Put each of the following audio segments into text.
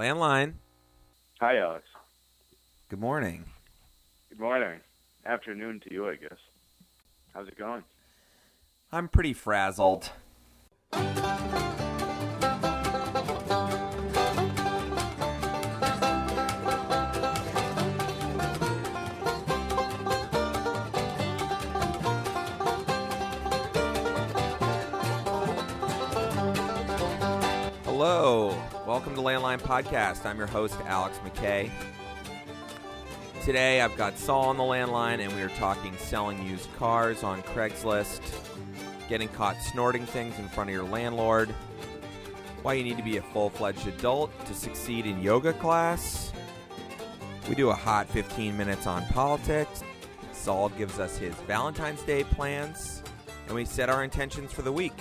Landline. Hi, Alex. Good morning. Good morning. Afternoon to you, I guess. How's it going? I'm pretty frazzled. Welcome to Landline Podcast. I'm your host, Alex McKay. Today I've got Saul on the landline, and we are talking selling used cars on Craigslist, getting caught snorting things in front of your landlord, why you need to be a full fledged adult to succeed in yoga class. We do a hot 15 minutes on politics. Saul gives us his Valentine's Day plans, and we set our intentions for the week.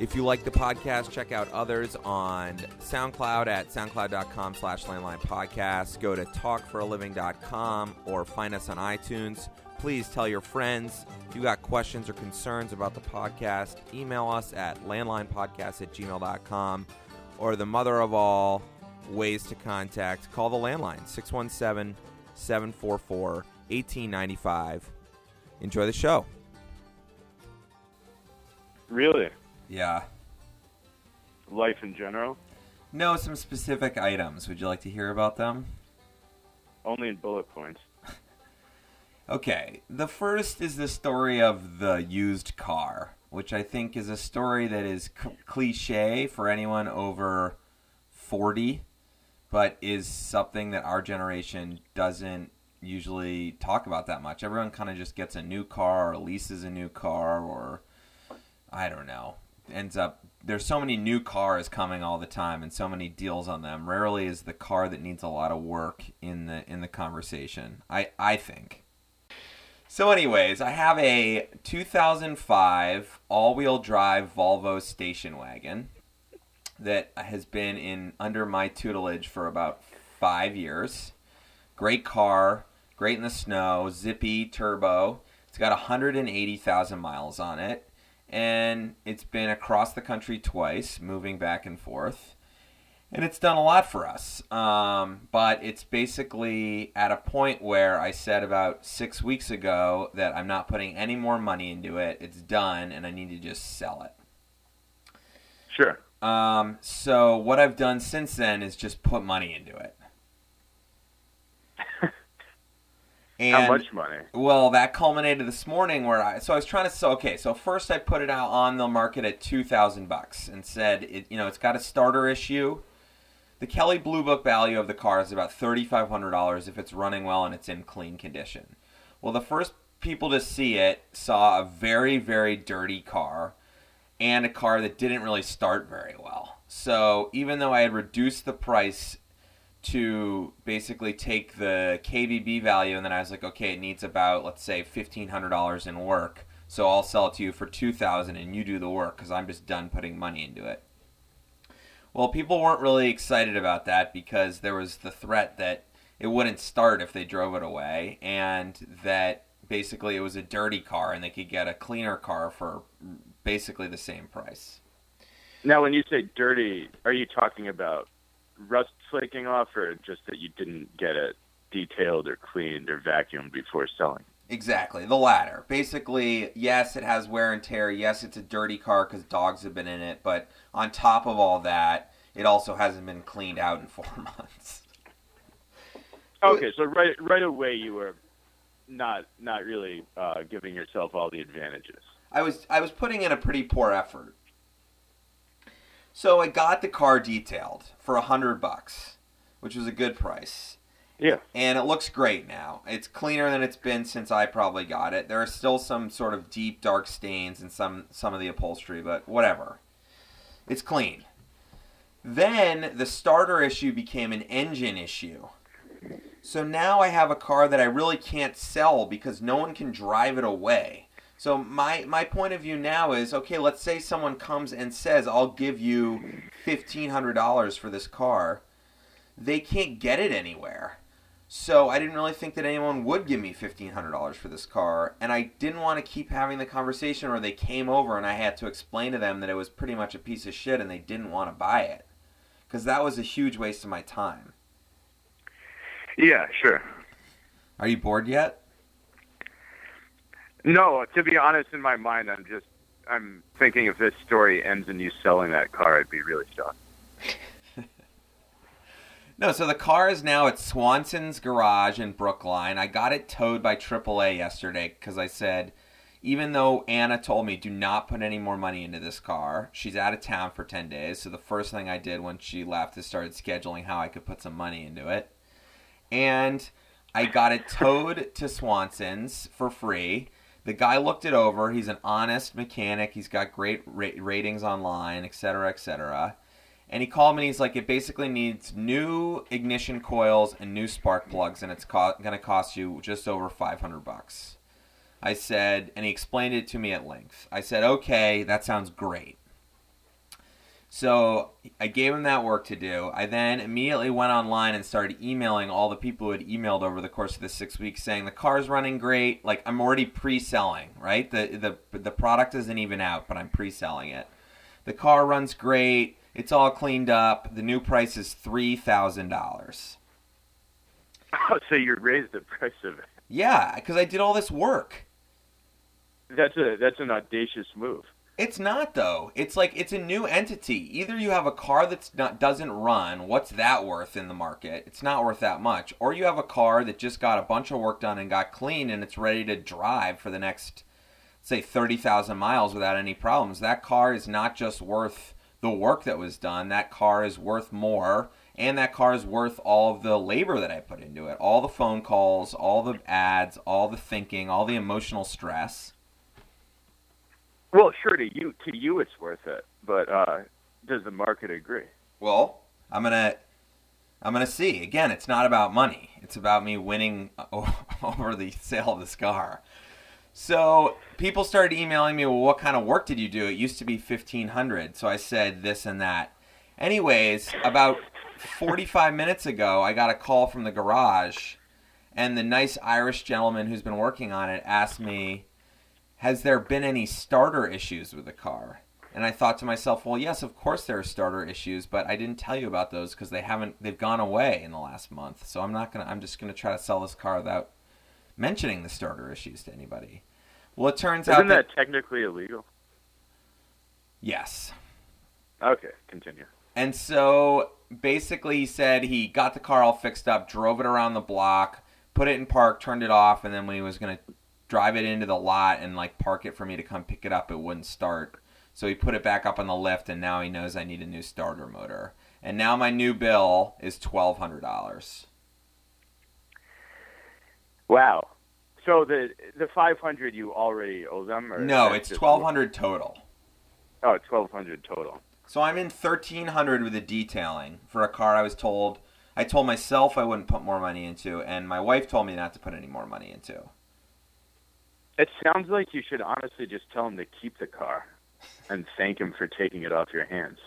If you like the podcast, check out others on SoundCloud at soundcloud.com slash landline podcast. Go to talkforaliving.com or find us on iTunes. Please tell your friends. If you got questions or concerns about the podcast, email us at landlinepodcast at gmail.com or the mother of all ways to contact, call the landline 617 744 1895. Enjoy the show. Really? Yeah. Life in general? No, some specific items. Would you like to hear about them? Only in bullet points. Okay, the first is the story of the used car, which I think is a story that is c- cliche for anyone over 40, but is something that our generation doesn't usually talk about that much. Everyone kind of just gets a new car or leases a new car or I don't know. Ends up there's so many new cars coming all the time and so many deals on them. Rarely is the car that needs a lot of work in the in the conversation. I I think. So, anyways, I have a 2005 all-wheel drive Volvo station wagon that has been in under my tutelage for about five years. Great car, great in the snow, zippy turbo. It's got 180,000 miles on it, and it's been across the country twice, moving back and forth and it's done a lot for us. Um, but it's basically at a point where I said about six weeks ago that I'm not putting any more money into it. It's done, and I need to just sell it. Sure. Um, so what I've done since then is just put money into it. And, How much money? Well, that culminated this morning where I so I was trying to so okay, so first I put it out on the market at 2000 bucks and said it you know, it's got a starter issue. The Kelley Blue Book value of the car is about $3500 if it's running well and it's in clean condition. Well, the first people to see it saw a very very dirty car and a car that didn't really start very well. So, even though I had reduced the price to basically take the KBB value, and then I was like, okay, it needs about let's say fifteen hundred dollars in work, so I'll sell it to you for two thousand, and you do the work because I'm just done putting money into it. Well, people weren't really excited about that because there was the threat that it wouldn't start if they drove it away, and that basically it was a dirty car, and they could get a cleaner car for basically the same price. Now, when you say dirty, are you talking about rust flaking off, or just that you didn't get it detailed or cleaned or vacuumed before selling? Exactly, the latter. Basically, yes, it has wear and tear. Yes, it's a dirty car because dogs have been in it. But on top of all that, it also hasn't been cleaned out in four months. Okay, so right right away you were not not really uh, giving yourself all the advantages. I was I was putting in a pretty poor effort. So I got the car detailed for a hundred bucks, which was a good price. Yeah. And it looks great now. It's cleaner than it's been since I probably got it. There are still some sort of deep dark stains in some some of the upholstery, but whatever. It's clean. Then the starter issue became an engine issue. So now I have a car that I really can't sell because no one can drive it away. So my my point of view now is okay. Let's say someone comes and says, "I'll give you fifteen hundred dollars for this car." They can't get it anywhere. So I didn't really think that anyone would give me fifteen hundred dollars for this car, and I didn't want to keep having the conversation where they came over and I had to explain to them that it was pretty much a piece of shit and they didn't want to buy it because that was a huge waste of my time. Yeah, sure. Are you bored yet? No, to be honest, in my mind, I'm just I'm thinking if this story ends in you selling that car, I'd be really shocked. No, so the car is now at Swanson's garage in Brookline. I got it towed by AAA yesterday because I said, even though Anna told me do not put any more money into this car, she's out of town for 10 days. So the first thing I did when she left is started scheduling how I could put some money into it. And I got it towed to Swanson's for free. The guy looked it over. He's an honest mechanic. He's got great ra- ratings online, etc., etc and he called me and he's like, it basically needs new ignition coils and new spark plugs, and it's co- going to cost you just over 500 bucks. I said, and he explained it to me at length. I said, okay, that sounds great. So I gave him that work to do. I then immediately went online and started emailing all the people who had emailed over the course of the six weeks, saying the car's running great. Like I'm already pre-selling, right? The the the product isn't even out, but I'm pre-selling it. The car runs great it's all cleaned up. The new price is three thousand dollars. Oh, so you raised the price of it? Yeah, because I did all this work. That's a that's an audacious move. It's not though. It's like it's a new entity. Either you have a car that's not doesn't run. What's that worth in the market? It's not worth that much. Or you have a car that just got a bunch of work done and got clean and it's ready to drive for the next say 30,000 miles without any problems. That car is not just worth the work that was done, that car is worth more. And that car is worth all of the labor that I put into it. All the phone calls, all the ads, all the thinking, all the emotional stress. Well, sure to you to you it's worth it, but uh, does the market agree? Well, I'm gonna I'm gonna see. Again, it's not about money. It's about me winning over the sale of this car. So people started emailing me, well, what kind of work did you do? It used to be 1500 So I said this and that. Anyways, about 45 minutes ago, I got a call from the garage, and the nice Irish gentleman who's been working on it asked me, Has there been any starter issues with the car? And I thought to myself, well, yes, of course there are starter issues, but I didn't tell you about those because they haven't, they've gone away in the last month. So I'm not going to, I'm just going to try to sell this car without mentioning the starter issues to anybody. Well, it turns out Isn't out that, that technically illegal? Yes. Okay, continue. And so basically, he said he got the car all fixed up, drove it around the block, put it in park, turned it off, and then when he was going to drive it into the lot and like park it for me to come pick it up, it wouldn't start. So he put it back up on the lift, and now he knows I need a new starter motor. And now my new bill is twelve hundred dollars. Wow. So the the five hundred you already owe them, or no? It's twelve hundred total. Oh, twelve hundred total. So I'm in thirteen hundred with the detailing for a car I was told I told myself I wouldn't put more money into, and my wife told me not to put any more money into. It sounds like you should honestly just tell him to keep the car and thank him for taking it off your hands.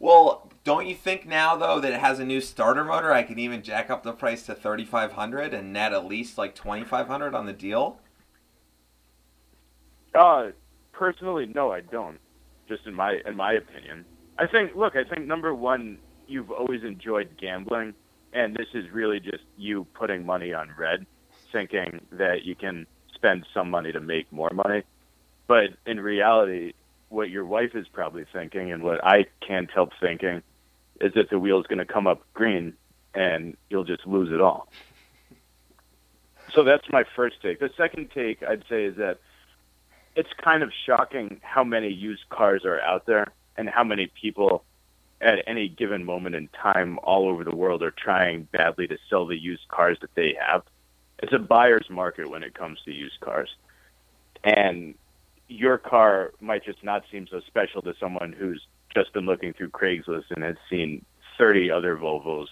Well, don't you think now though that it has a new starter motor, I can even jack up the price to thirty five hundred and net at least like twenty five hundred on the deal? Uh, personally, no, I don't. Just in my in my opinion, I think. Look, I think number one, you've always enjoyed gambling, and this is really just you putting money on red, thinking that you can spend some money to make more money. But in reality, what your wife is probably thinking and what I can't help thinking is that the wheel's going to come up green and you'll just lose it all. So that's my first take. The second take I'd say is that it's kind of shocking how many used cars are out there and how many people at any given moment in time all over the world are trying badly to sell the used cars that they have. It's a buyer's market when it comes to used cars. And your car might just not seem so special to someone who's just been looking through Craigslist and has seen 30 other Volvos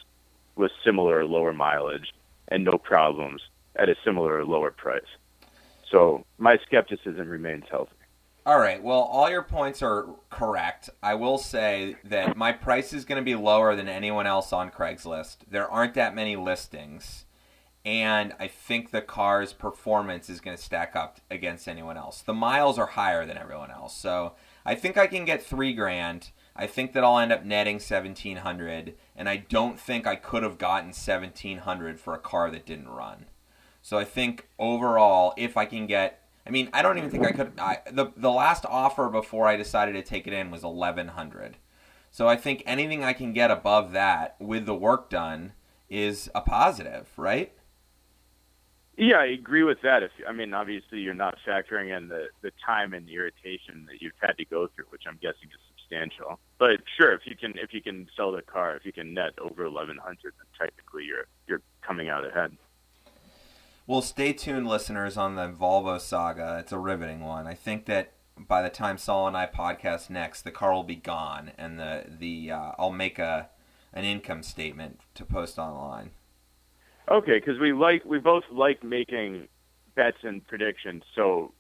with similar lower mileage and no problems at a similar or lower price. So my skepticism remains healthy. All right. Well, all your points are correct. I will say that my price is going to be lower than anyone else on Craigslist. There aren't that many listings and I think the car's performance is going to stack up against anyone else. The miles are higher than everyone else, so I think I can get three grand. I think that I'll end up netting 1700 and I don't think I could have gotten 1700 for a car that didn't run. So I think overall if I can get I mean, I don't even think I could I, the the last offer before I decided to take it in was 1100. So I think anything I can get above that with the work done is a positive, right? Yeah, I agree with that. If I mean, obviously, you're not factoring in the the time and the irritation that you've had to go through, which I'm guessing is substantial. But sure, if you can if you can sell the car, if you can net over 1100, then technically you're you're coming out ahead. Well, stay tuned, listeners, on the Volvo saga. It's a riveting one. I think that by the time Saul and I podcast next, the car will be gone, and the the uh, I'll make a an income statement to post online. Okay, because we like we both like making bets and predictions. So,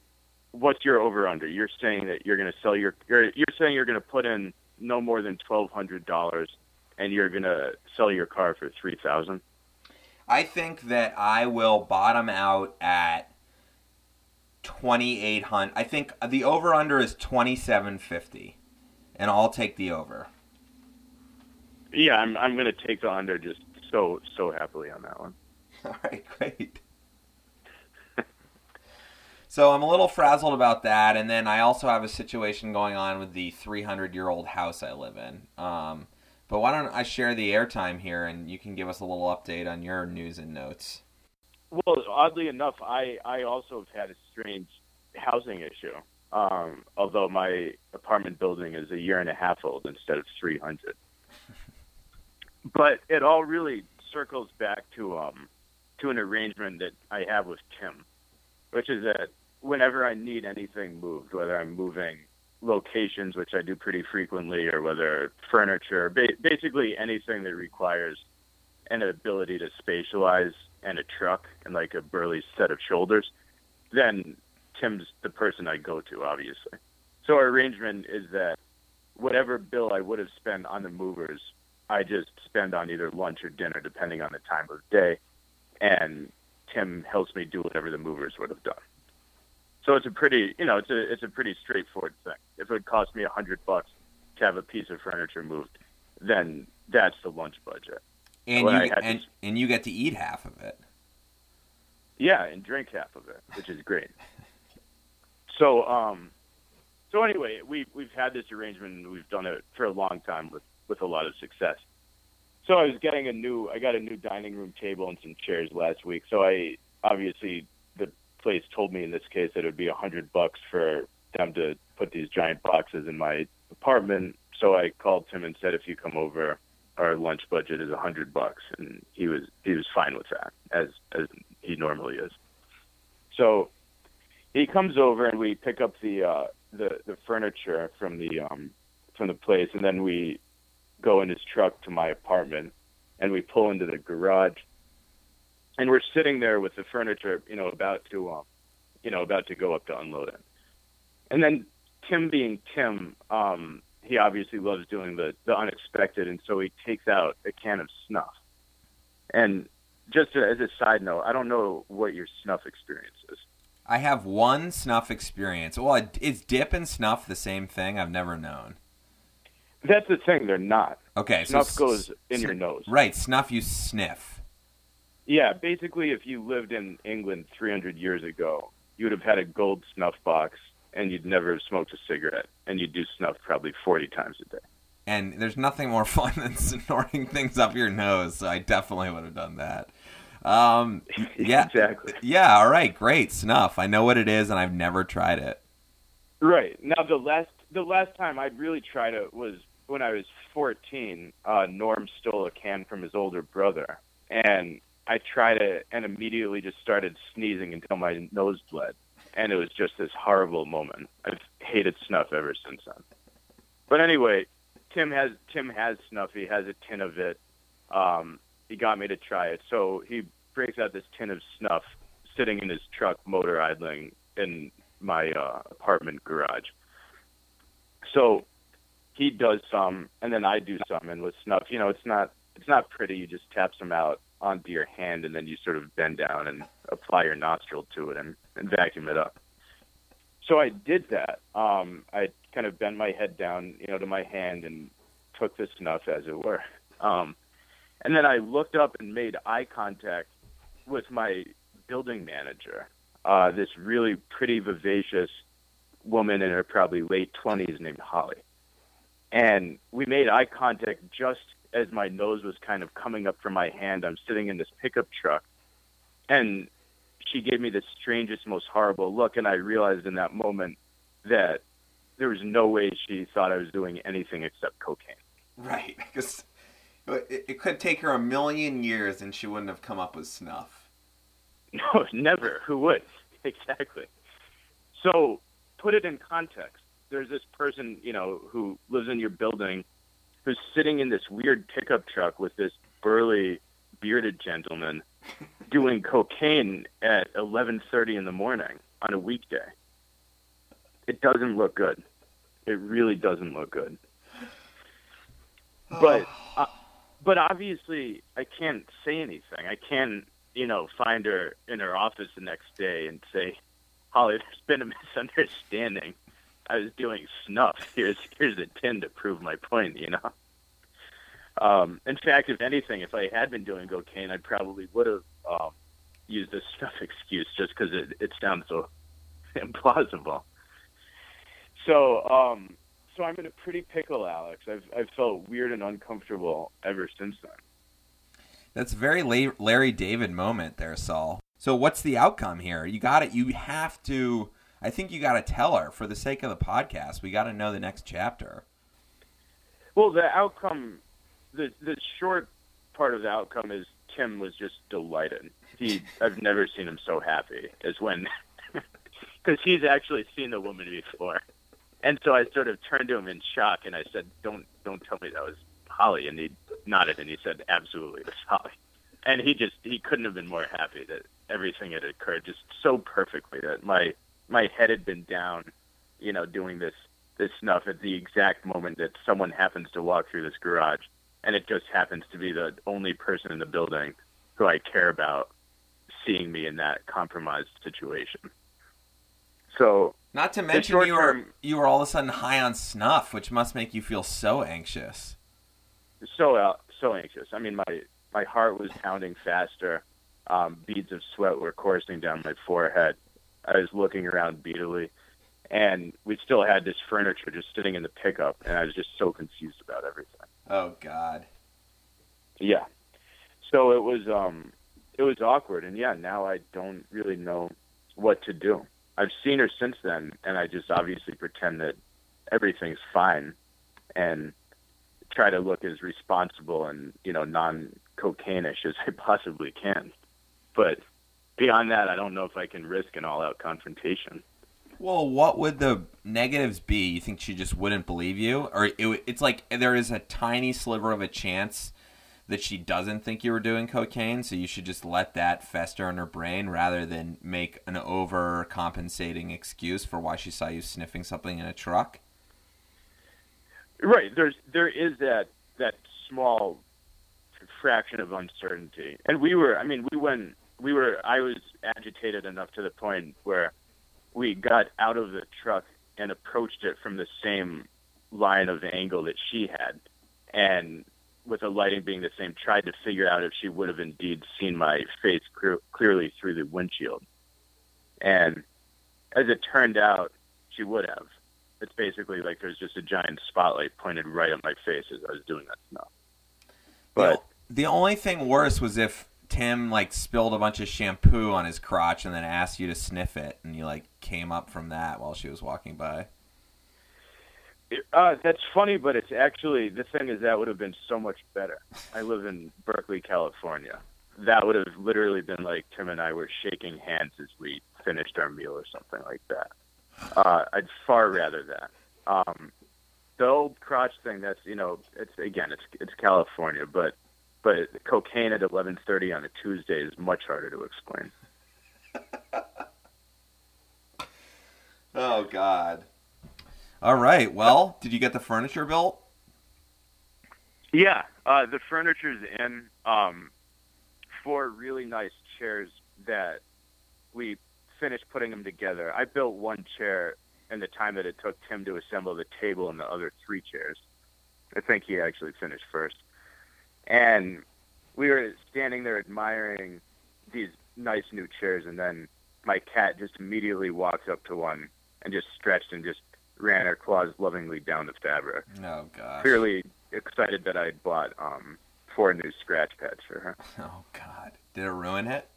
what's your over under? You're saying that you're going to sell your you're, you're saying you're going to put in no more than twelve hundred dollars, and you're going to sell your car for three thousand. I think that I will bottom out at twenty eight hundred. I think the over under is twenty seven fifty, and I'll take the over. Yeah, I'm I'm going to take the under just so so happily on that one. All right, great. so I'm a little frazzled about that, and then I also have a situation going on with the 300 year old house I live in. Um, but why don't I share the airtime here, and you can give us a little update on your news and notes. Well, oddly enough, I I also have had a strange housing issue. Um, although my apartment building is a year and a half old instead of 300 but it all really circles back to um to an arrangement that I have with Tim, which is that whenever I need anything moved, whether I'm moving locations, which I do pretty frequently, or whether furniture, ba- basically anything that requires an ability to spatialize and a truck and like a burly set of shoulders, then Tim's the person I go to, obviously. So our arrangement is that whatever bill I would have spent on the movers I just spend on either lunch or dinner, depending on the time of day. And Tim helps me do whatever the movers would have done. So it's a pretty, you know, it's a it's a pretty straightforward thing. If it cost me a hundred bucks to have a piece of furniture moved, then that's the lunch budget. And you and, to, and you get to eat half of it. Yeah, and drink half of it, which is great. so, um, so anyway, we we've had this arrangement and we've done it for a long time with with a lot of success. So I was getting a new, I got a new dining room table and some chairs last week. So I obviously the place told me in this case that it would be a hundred bucks for them to put these giant boxes in my apartment. So I called Tim and said, if you come over, our lunch budget is a hundred bucks, and he was he was fine with that, as as he normally is. So he comes over and we pick up the uh, the the furniture from the um, from the place, and then we go in his truck to my apartment, and we pull into the garage, and we're sitting there with the furniture, you know, about to, um, you know, about to go up to unload it. And then Tim, being Tim, um, he obviously loves doing the the unexpected, and so he takes out a can of snuff. And just as a side note, I don't know what your snuff experience is. I have one snuff experience. Well, is dip and snuff the same thing? I've never known. That's the thing; they're not. Okay, snuff so goes in your nose. Right, snuff you sniff. Yeah, basically, if you lived in England 300 years ago, you would have had a gold snuff box, and you'd never have smoked a cigarette, and you'd do snuff probably 40 times a day. And there's nothing more fun than snorting things up your nose, so I definitely would have done that. Um, yeah, exactly. Yeah, all right, great snuff. I know what it is, and I've never tried it. Right now, the last the last time I'd really tried it was when I was 14, uh, Norm stole a can from his older brother, and I tried it and immediately just started sneezing until my nose bled, and it was just this horrible moment. I've hated snuff ever since then. But anyway, Tim has Tim has snuff. He has a tin of it. Um, he got me to try it, so he breaks out this tin of snuff sitting in his truck, motor idling in my uh, apartment garage. So he does some, and then I do some. And with snuff, you know, it's not it's not pretty. You just tap some out onto your hand, and then you sort of bend down and apply your nostril to it and, and vacuum it up. so I did that. Um, I kind of bent my head down, you know, to my hand and took the snuff, as it were. Um, and then I looked up and made eye contact with my building manager, uh, this really pretty, vivacious woman in her probably late 20s named Holly. And we made eye contact just as my nose was kind of coming up from my hand. I'm sitting in this pickup truck. And she gave me the strangest, most horrible look. And I realized in that moment that there was no way she thought I was doing anything except cocaine. Right. Because it, it could take her a million years and she wouldn't have come up with snuff. No, never. Who would? Exactly. So put it in context. There's this person, you know, who lives in your building who's sitting in this weird pickup truck with this burly bearded gentleman doing cocaine at 11:30 in the morning on a weekday. It doesn't look good. It really doesn't look good. But uh, but obviously I can't say anything. I can't you know, find her in her office the next day and say, Holly, there's been a misunderstanding. I was doing snuff. Here's here's a tin to prove my point, you know. Um, in fact, if anything, if I had been doing cocaine, I probably would have um, used this snuff excuse just because it, it sounds so implausible. So, um, so I'm in a pretty pickle, Alex. I've I've felt weird and uncomfortable ever since then. That's a very Larry David moment there, Saul. So what's the outcome here? You got it. You have to. I think you got to tell her for the sake of the podcast. We got to know the next chapter. Well, the outcome, the the short part of the outcome is Tim was just delighted. He, I've never seen him so happy as when, because he's actually seen the woman before, and so I sort of turned to him in shock and I said, "Don't don't tell me that was Holly," and he nodded and he said, "Absolutely, it's Holly." And he just he couldn't have been more happy that everything had occurred just so perfectly that my my head had been down, you know, doing this this snuff at the exact moment that someone happens to walk through this garage, and it just happens to be the only person in the building who I care about seeing me in that compromised situation. So, not to mention you were you were all of a sudden high on snuff, which must make you feel so anxious so uh, so anxious. I mean, my my heart was pounding faster. Um, beads of sweat were coursing down my forehead. I was looking around beatily, and we still had this furniture just sitting in the pickup, and I was just so confused about everything. Oh God. Yeah. So it was um it was awkward, and yeah, now I don't really know what to do. I've seen her since then, and I just obviously pretend that everything's fine, and try to look as responsible and you know non cocaine-ish as I possibly can. But beyond that, I don't know if I can risk an all-out confrontation. Well, what would the negatives be? You think she just wouldn't believe you, or it, it's like there is a tiny sliver of a chance that she doesn't think you were doing cocaine, so you should just let that fester in her brain rather than make an overcompensating excuse for why she saw you sniffing something in a truck. Right. There's there is that that small fraction of uncertainty, and we were. I mean, we went. We were. I was agitated enough to the point where we got out of the truck and approached it from the same line of angle that she had, and with the lighting being the same, tried to figure out if she would have indeed seen my face clear, clearly through the windshield. And as it turned out, she would have it's basically like there's just a giant spotlight pointed right at my face as I was doing that stuff. But the, the only thing worse was if Tim like spilled a bunch of shampoo on his crotch and then asked you to sniff it, and you like came up from that while she was walking by. Uh, that's funny, but it's actually the thing is that would have been so much better. I live in Berkeley, California. That would have literally been like Tim and I were shaking hands as we finished our meal or something like that. Uh, I'd far rather that. Um, the old crotch thing. That's you know, it's again, it's it's California, but but cocaine at eleven thirty on a Tuesday is much harder to explain. oh God. All right. Well, did you get the furniture built? Yeah, uh, the furniture's in. Um, four really nice chairs that we finished putting them together. I built one chair in the time that it took Tim to assemble the table and the other three chairs. I think he actually finished first. And we were standing there admiring these nice new chairs, and then my cat just immediately walked up to one and just stretched and just ran her claws lovingly down the fabric. Oh gosh. Clearly excited that I bought um, four new scratch pads for her. Oh god. Did it ruin it?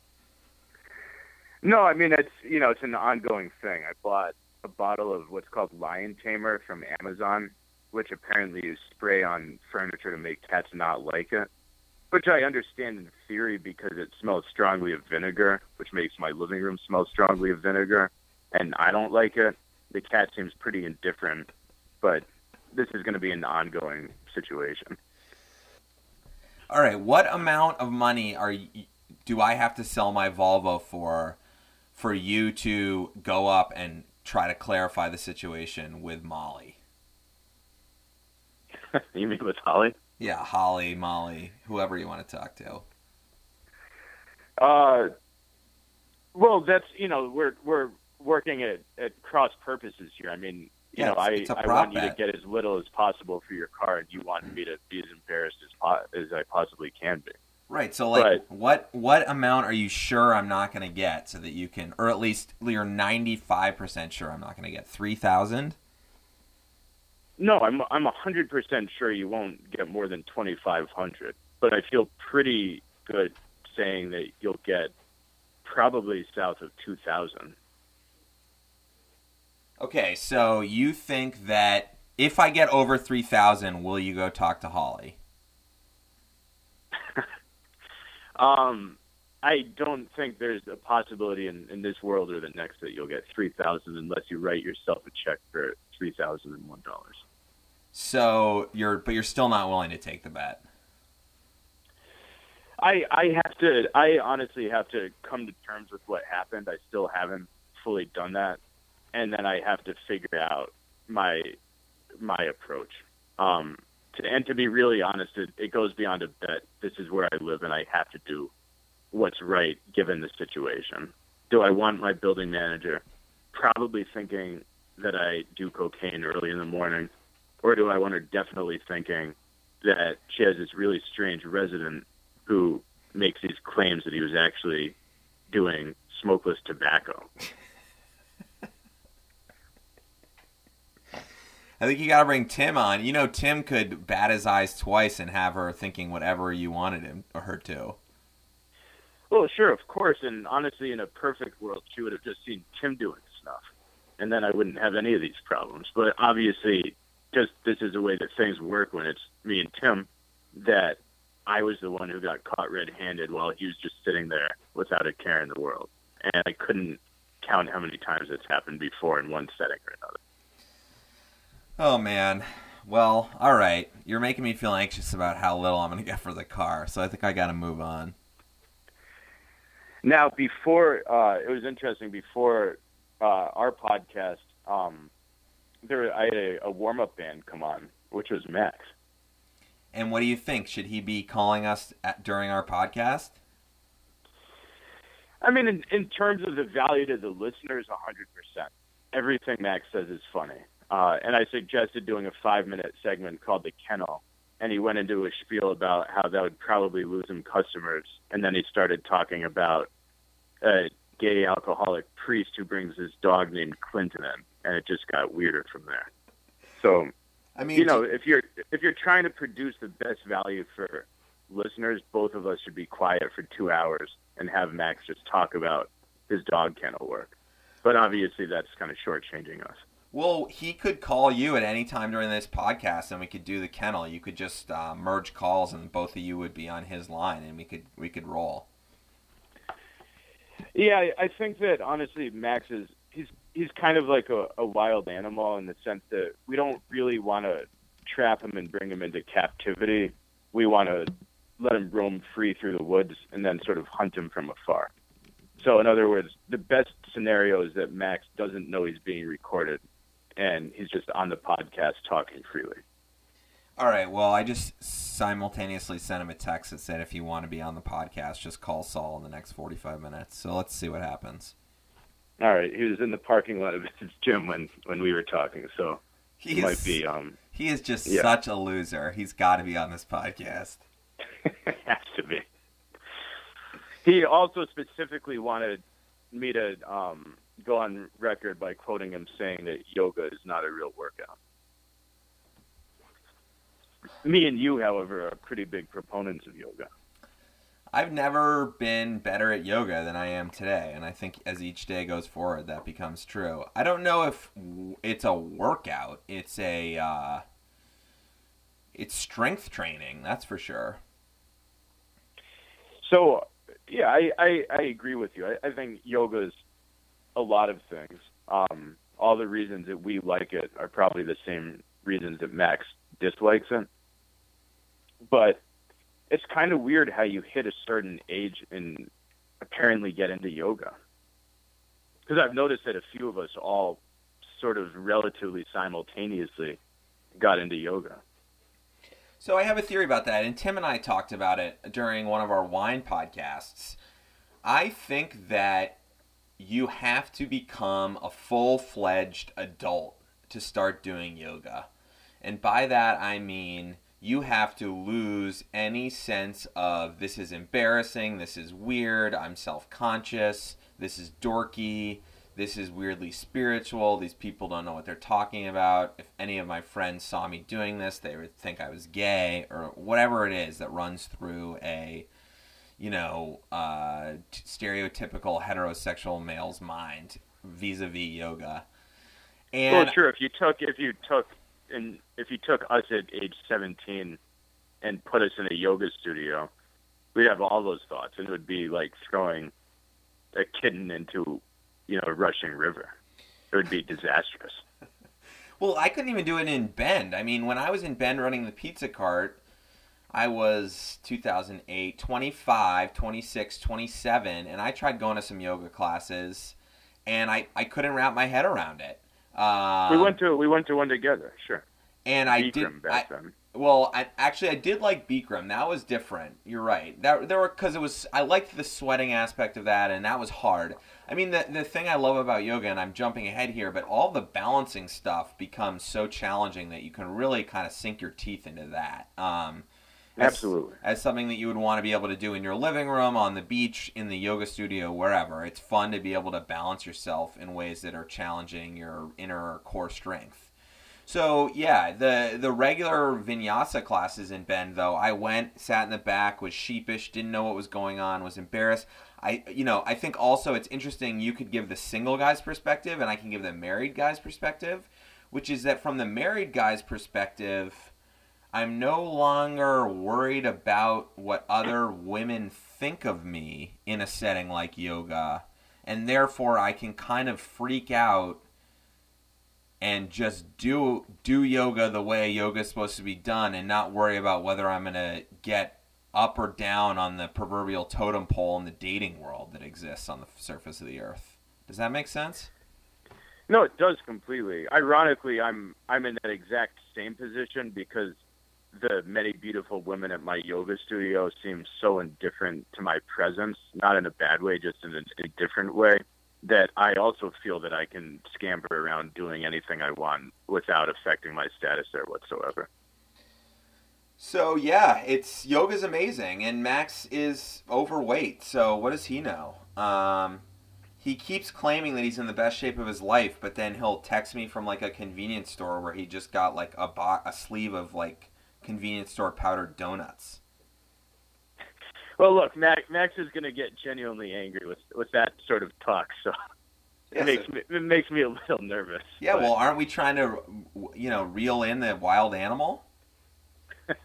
No, I mean it's you know it's an ongoing thing. I bought a bottle of what's called Lion Tamer from Amazon, which apparently you spray on furniture to make cats not like it. Which I understand in theory because it smells strongly of vinegar, which makes my living room smell strongly of vinegar, and I don't like it. The cat seems pretty indifferent, but this is going to be an ongoing situation. All right, what amount of money are do I have to sell my Volvo for for you to go up and try to clarify the situation with Molly? you mean with Holly? Yeah, Holly, Molly, whoever you want to talk to. Uh, well, that's you know we're we're working at at cross purposes here. I mean, you Yeah, know, I it's- it's a I want you to get as little as possible for your car, and you want me to be as embarrassed as po- as I possibly can be. Right. So like Right. what what amount are you sure I'm not going to get so that you can or at least you're 95% sure I'm not going to get 3000? No, I'm I'm 100% sure you won't get more than 2500, but I feel pretty good saying that you'll get probably south of 2000. Okay, so you think that if I get over 3000, will you go talk to Holly? um I don't think there's a possibility in, in this world or the next that you'll get 3000 unless you write yourself a check for $3,001. So you're but you're still not willing to take the bet. I I have to I honestly have to come to terms with what happened. I still haven't fully done that, and then I have to figure out my my approach. Um, to, and to be really honest, it, it goes beyond a bet. This is where I live, and I have to do what's right given the situation. Do I want my building manager probably thinking that I do cocaine early in the morning, or do I want her definitely thinking that she has this really strange resident who makes these claims that he was actually doing smokeless tobacco. I think you got to bring Tim on. You know Tim could bat his eyes twice and have her thinking whatever you wanted him or her to. Well, sure, of course, and honestly, in a perfect world, she would have just seen Tim doing stuff, and then I wouldn't have any of these problems. But obviously, just this is the way that things work when it's me and Tim. That I was the one who got caught red-handed while he was just sitting there without a care in the world, and I couldn't count how many times it's happened before in one setting or another. Oh man. Well, all right. You're making me feel anxious about how little I'm going to get for the car, so I think I got to move on. Now, before uh, it was interesting. Before uh, our podcast, um, there I had a, a warm up band come on, which was Max. And what do you think? Should he be calling us at, during our podcast? I mean, in, in terms of the value to the listeners, a hundred percent. Everything Max says is funny, uh, and I suggested doing a five minute segment called the Kennel, and he went into a spiel about how that would probably lose him customers, and then he started talking about a gay alcoholic priest who brings his dog named Clinton in, and it just got weirder from there. So I mean, you know, if you're if you're trying to produce the best value for listeners, both of us should be quiet for two hours and have Max just talk about his dog kennel work. But obviously, that's kind of shortchanging us. well, he could call you at any time during this podcast, and we could do the kennel. You could just uh, merge calls, and both of you would be on his line, and we could we could roll. Yeah, I- I think that honestly, Max is he's kind of like a, a wild animal in the sense that we don't really want to trap him and bring him into captivity. We want to let him roam free through the woods and then sort of hunt him from afar. So, in other words, the best scenario is that Max doesn't know he's being recorded and he's just on the podcast talking freely. All right. Well, I just simultaneously sent him a text that said if you want to be on the podcast, just call Saul in the next 45 minutes. So let's see what happens. All right, he was in the parking lot of his gym when when we were talking, so He might be. Um, he is just Yeah. such a loser. He's got to be on this podcast. has to be. He also specifically wanted me to um, go on record by quoting him saying that yoga is not a real workout. Me and you, however, are pretty big proponents of yoga. I've never been better at yoga than I am today, and I think as each day goes forward, that becomes true. I don't know if it's a workout; it's a uh, it's strength training. That's for sure. So, yeah, I, I, I agree with you. I, I think yoga is a lot of things. Um, all the reasons that we like it are probably the same reasons that Max dislikes it. But it's kind of weird how you hit a certain age and apparently get into yoga. Because I've noticed that a few of us all sort of relatively simultaneously got into yoga. So I have a theory about that, and Tim and I talked about it during one of our wine podcasts. I think that you have to become a full fledged adult to start doing yoga. And by that, I mean you have to lose any sense of this is embarrassing, this is weird, I'm self conscious, this is dorky, this is weirdly spiritual, these people don't know what they're talking about. If any of my friends saw me doing this, they would think I was gay, or whatever it is that runs through a you know, uh, t- stereotypical heterosexual male's mind vis-a-vis yoga. And well, sure. If you took if you took and if you took us at age seventeen and put us in a yoga studio, we'd have all those thoughts, and it would be like throwing a kitten into you know a rushing river. It would be disastrous. Well, I couldn't even do it in Bend. I mean, when I was in Bend running the pizza cart, I was 2008, 25, 26, 27, and I tried going to some yoga classes, and I, I couldn't wrap my head around it. Um, we went to we went to one together. Sure. and I did. I, then. well, I, actually, I did like Bikram. That was different. You're right. That there were because it was. I liked the sweating aspect of that, and that was hard. I mean, the the thing I love about yoga, and I'm jumping ahead here, but all the balancing stuff becomes so challenging that you can really kind of sink your teeth into that. Um, as- Absolutely. as something that you would want to be able to do in your living room, on the beach, in the yoga studio, wherever. It's fun to be able to balance yourself in ways that are challenging your inner core strength. So yeah, the the regular vinyasa classes in Bend though, I went, sat in the back, was sheepish, didn't know what was going on, was embarrassed. I you know, I think also it's interesting you could give the single guy's perspective and I can give the married guy's perspective, which is that from the married guy's perspective, I'm no longer worried about what other women think of me in a setting like yoga, and therefore I can kind of freak out and just do do yoga the way yoga is supposed to be done and not worry about whether I'm going to get up or down on the proverbial totem pole in the dating world that exists on the surface of the earth. Does that make sense? No, it does completely. Ironically, I'm I'm in that exact same position because the many beautiful women at my yoga studio seem so indifferent to my presence, not in a bad way, just in a, a different way, that I also feel that I can scamper around doing anything I want without affecting my status there whatsoever. So yeah, it's yoga's amazing, and Max is overweight. So what does he know? Um, he keeps claiming that he's in the best shape of his life, but then he'll text me from like a convenience store where he just got like a bo- a sleeve of like convenience store powdered donuts. Well, look, Max, Max is going to get genuinely angry with with that sort of talk, so Yeah, it makes so- me it makes me a little nervous. yeah, but- well, aren't we trying to, you know, reel in the wild animal?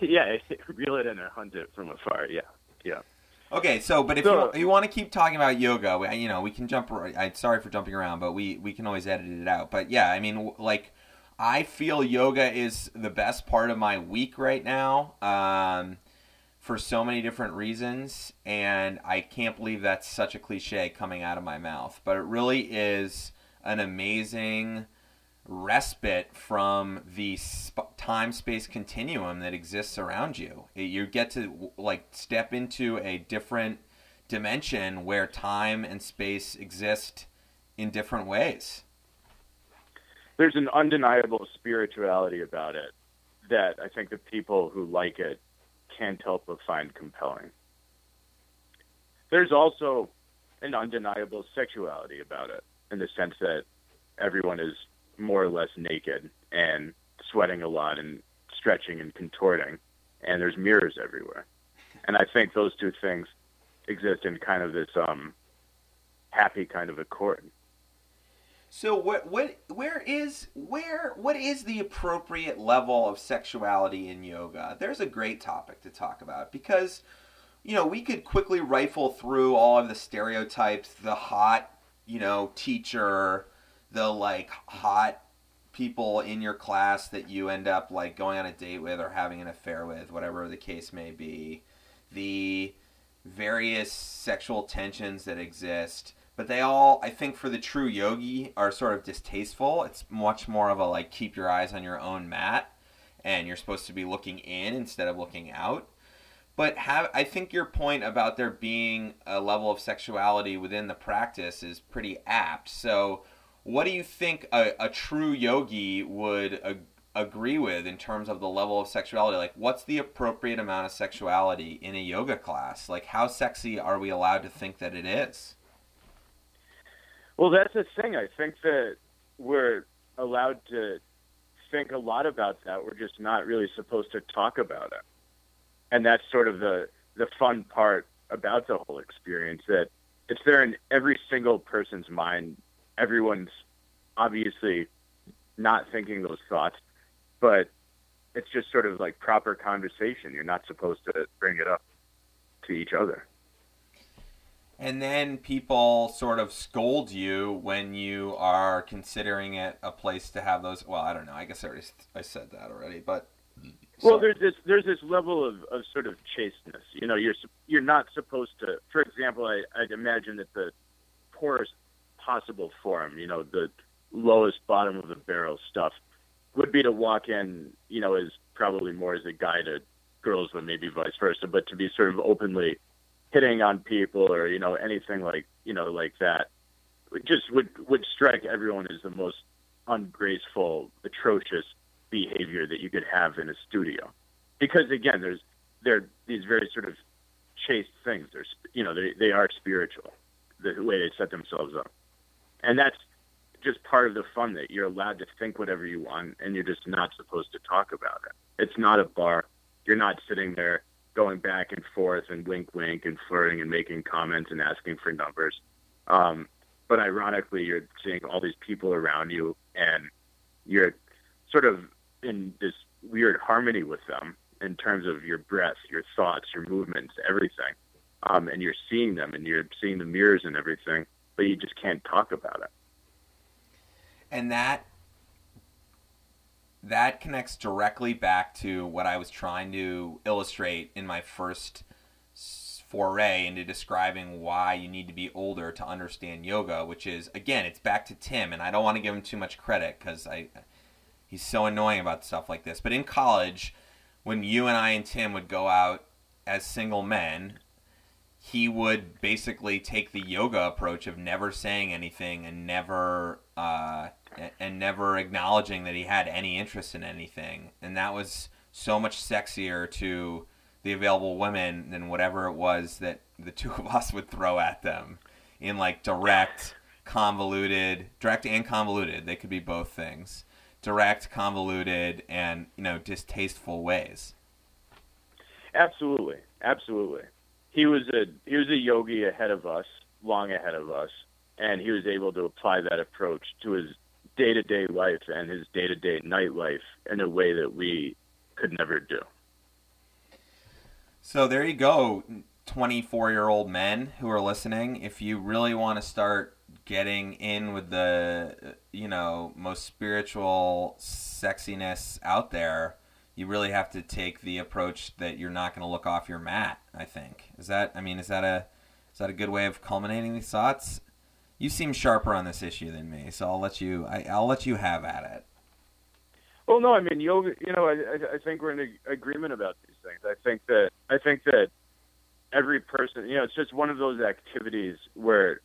yeah, reel it in and hunt it from afar. Yeah, yeah. Okay, so but if So- you, you want to keep talking about yoga, we, you know, we can jump. I'm sorry for jumping around, but we we can always edit it out. But yeah, I mean, like, I feel yoga is the best part of my week right now, um, for so many different reasons, and I can't believe that's such a cliche coming out of my mouth, but it really is an amazing respite from the sp- time space continuum that exists around you. You get to like step into a different dimension where time and space exist in different ways. There's an undeniable spirituality about it that I think the people who like it can't help but find compelling. There's also an undeniable sexuality about it in the sense that everyone is more or less naked and sweating a lot and stretching and contorting, and there's mirrors everywhere. And I think those two things exist in kind of this um, happy kind of accord. So what what where is where what is the appropriate level of sexuality in yoga? There's a great topic to talk about because you know, we could quickly rifle through all of the stereotypes, the hot, you know, teacher, the like hot people in your class that you end up like going on a date with or having an affair with, whatever the case may be, the various sexual tensions that exist. But they all, I think, for the true yogi, are sort of distasteful. It's much more of a like keep your eyes on your own mat, and you're supposed to be looking in instead of looking out. But have I think your point about there being a level of sexuality within the practice is pretty apt. So, what do you think a, a true yogi would ag- agree with in terms of the level of sexuality? Like, what's the appropriate amount of sexuality in a yoga class? Like, how sexy are we allowed to think that it is? Well, that's the thing. I think that we're allowed to think a lot about that. We're just not really supposed to talk about it and that's sort of the the fun part about the whole experience that it's there in every single person's mind. Everyone's obviously not thinking those thoughts, but it's just sort of like proper conversation. You're not supposed to bring it up to each other. And then people sort of scold you when you are considering it a place to have those. Well, I don't know. I guess I already I said that already, but well, there's this there's this level of, of sort of chasteness. You know, you're you're not supposed to. For example, I, I'd imagine that the poorest possible form, you know, the lowest bottom of the barrel stuff, would be to walk in, you know, as probably more as a guy to girls than maybe vice versa, but to be sort of openly hitting on people or you know anything like you know like that, just would would strike everyone as the most ungraceful, atrocious behavior that you could have in a studio, because again, there's there are these very sort of chaste things. There's you know they they are spiritual, the way they set themselves up, and that's just part of the fun that you're allowed to think whatever you want, and you're just not supposed to talk about it. It's not a bar. You're not sitting there going back and forth and wink, wink, and flirting and making comments and asking for numbers. Um, but ironically, you're seeing all these people around you, and you're sort of in this weird harmony with them in terms of your breath, your thoughts, your movements, everything. Um, and you're seeing them and you're seeing the mirrors and everything, but you just can't talk about it. And that that connects directly back to what I was trying to illustrate in my first foray into describing why you need to be older to understand yoga, which is again, it's back to Tim, and I don't want to give him too much credit because I He's so annoying about stuff like this. But in college, when you and I and Tim would go out as single men, he would basically take the yoga approach of never saying anything and never uh, and never acknowledging that he had any interest in anything, and that was so much sexier to the available women than whatever it was that the two of us would throw at them in like direct, convoluted, direct and convoluted. They could be both things direct, convoluted, and you know distasteful ways. Absolutely, absolutely. He was a he was a yogi ahead of us, long ahead of us, and he was able to apply that approach to his day to day life and his day to day nightlife in a way that we could never do. So there you go, 24 year old men who are listening. If you really want to start getting in with the you know most spiritual sexiness out there you really have to take the approach that you're not going to look off your mat i think is that i mean is that a is that a good way of culminating these thoughts you seem sharper on this issue than me so i'll let you I, i'll let you have at it well no i mean yoga you know i i think we're in agreement about these things i think that i think that every person, you know, it's just one of those activities where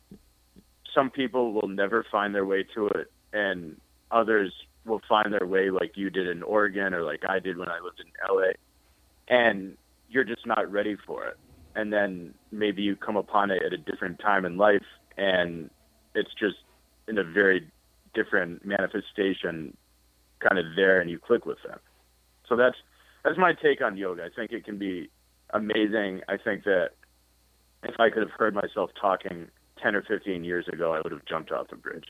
some people will never find their way to it, and others will find their way like you did in Oregon or like I did when I lived in LA, and you're just not ready for it. And then maybe you come upon it at a different time in life, and it's just in a very different manifestation, kind of there, and you click with them. So that's that's my take on yoga. I think it can be amazing. I think that if I could have heard myself talking 10 or 15 years ago, I would have jumped off the bridge.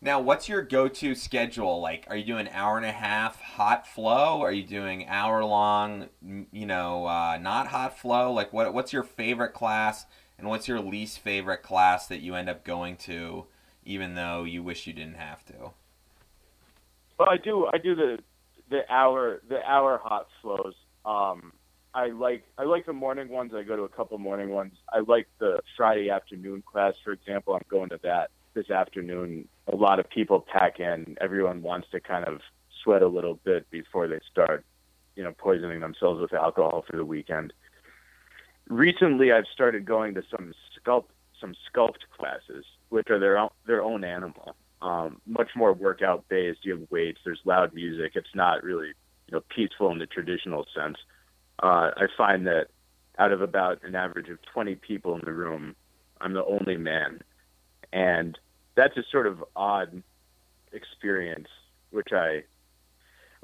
Now, what's your go-to schedule? Like, are you doing hour and a half hot flow? Are you doing hour long, you know, uh, not hot flow? Like, what what's your favorite class, and what's your least favorite class that you end up going to, even though you wish you didn't have to? Well, I do. I do the the hour the hour hot flows. Um, I like I like the morning ones. I go to a couple morning ones. I like the Friday afternoon class, for example. I'm going to that this afternoon. A lot of people pack in. Everyone wants to kind of sweat a little bit before they start, you know, poisoning themselves with alcohol for the weekend. Recently, I've started going to some sculpt some sculpt classes, which are their own, their own animal. Um, much more workout based. You have weights. There's loud music. It's not really you know peaceful in the traditional sense uh, I find that out of about an average of 20 people in the room, I'm the only man. And that's a sort of odd experience, which I,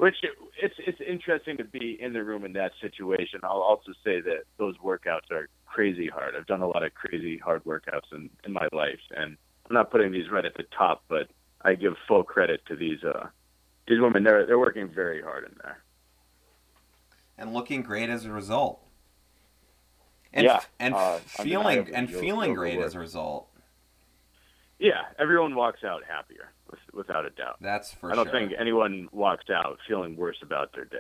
which it's it's interesting to be in the room in that situation. I'll also say that those workouts are crazy hard. I've done a lot of crazy hard workouts in in my life, and I'm not putting these right at the top, but I give full credit to these uh these women. They're they're working very hard in there and looking great as a result. And, yeah, and uh, feeling and feeling great as a result. Yeah, everyone walks out happier, without a doubt. That's for sure. I don't sure. think anyone walks out feeling worse about their day.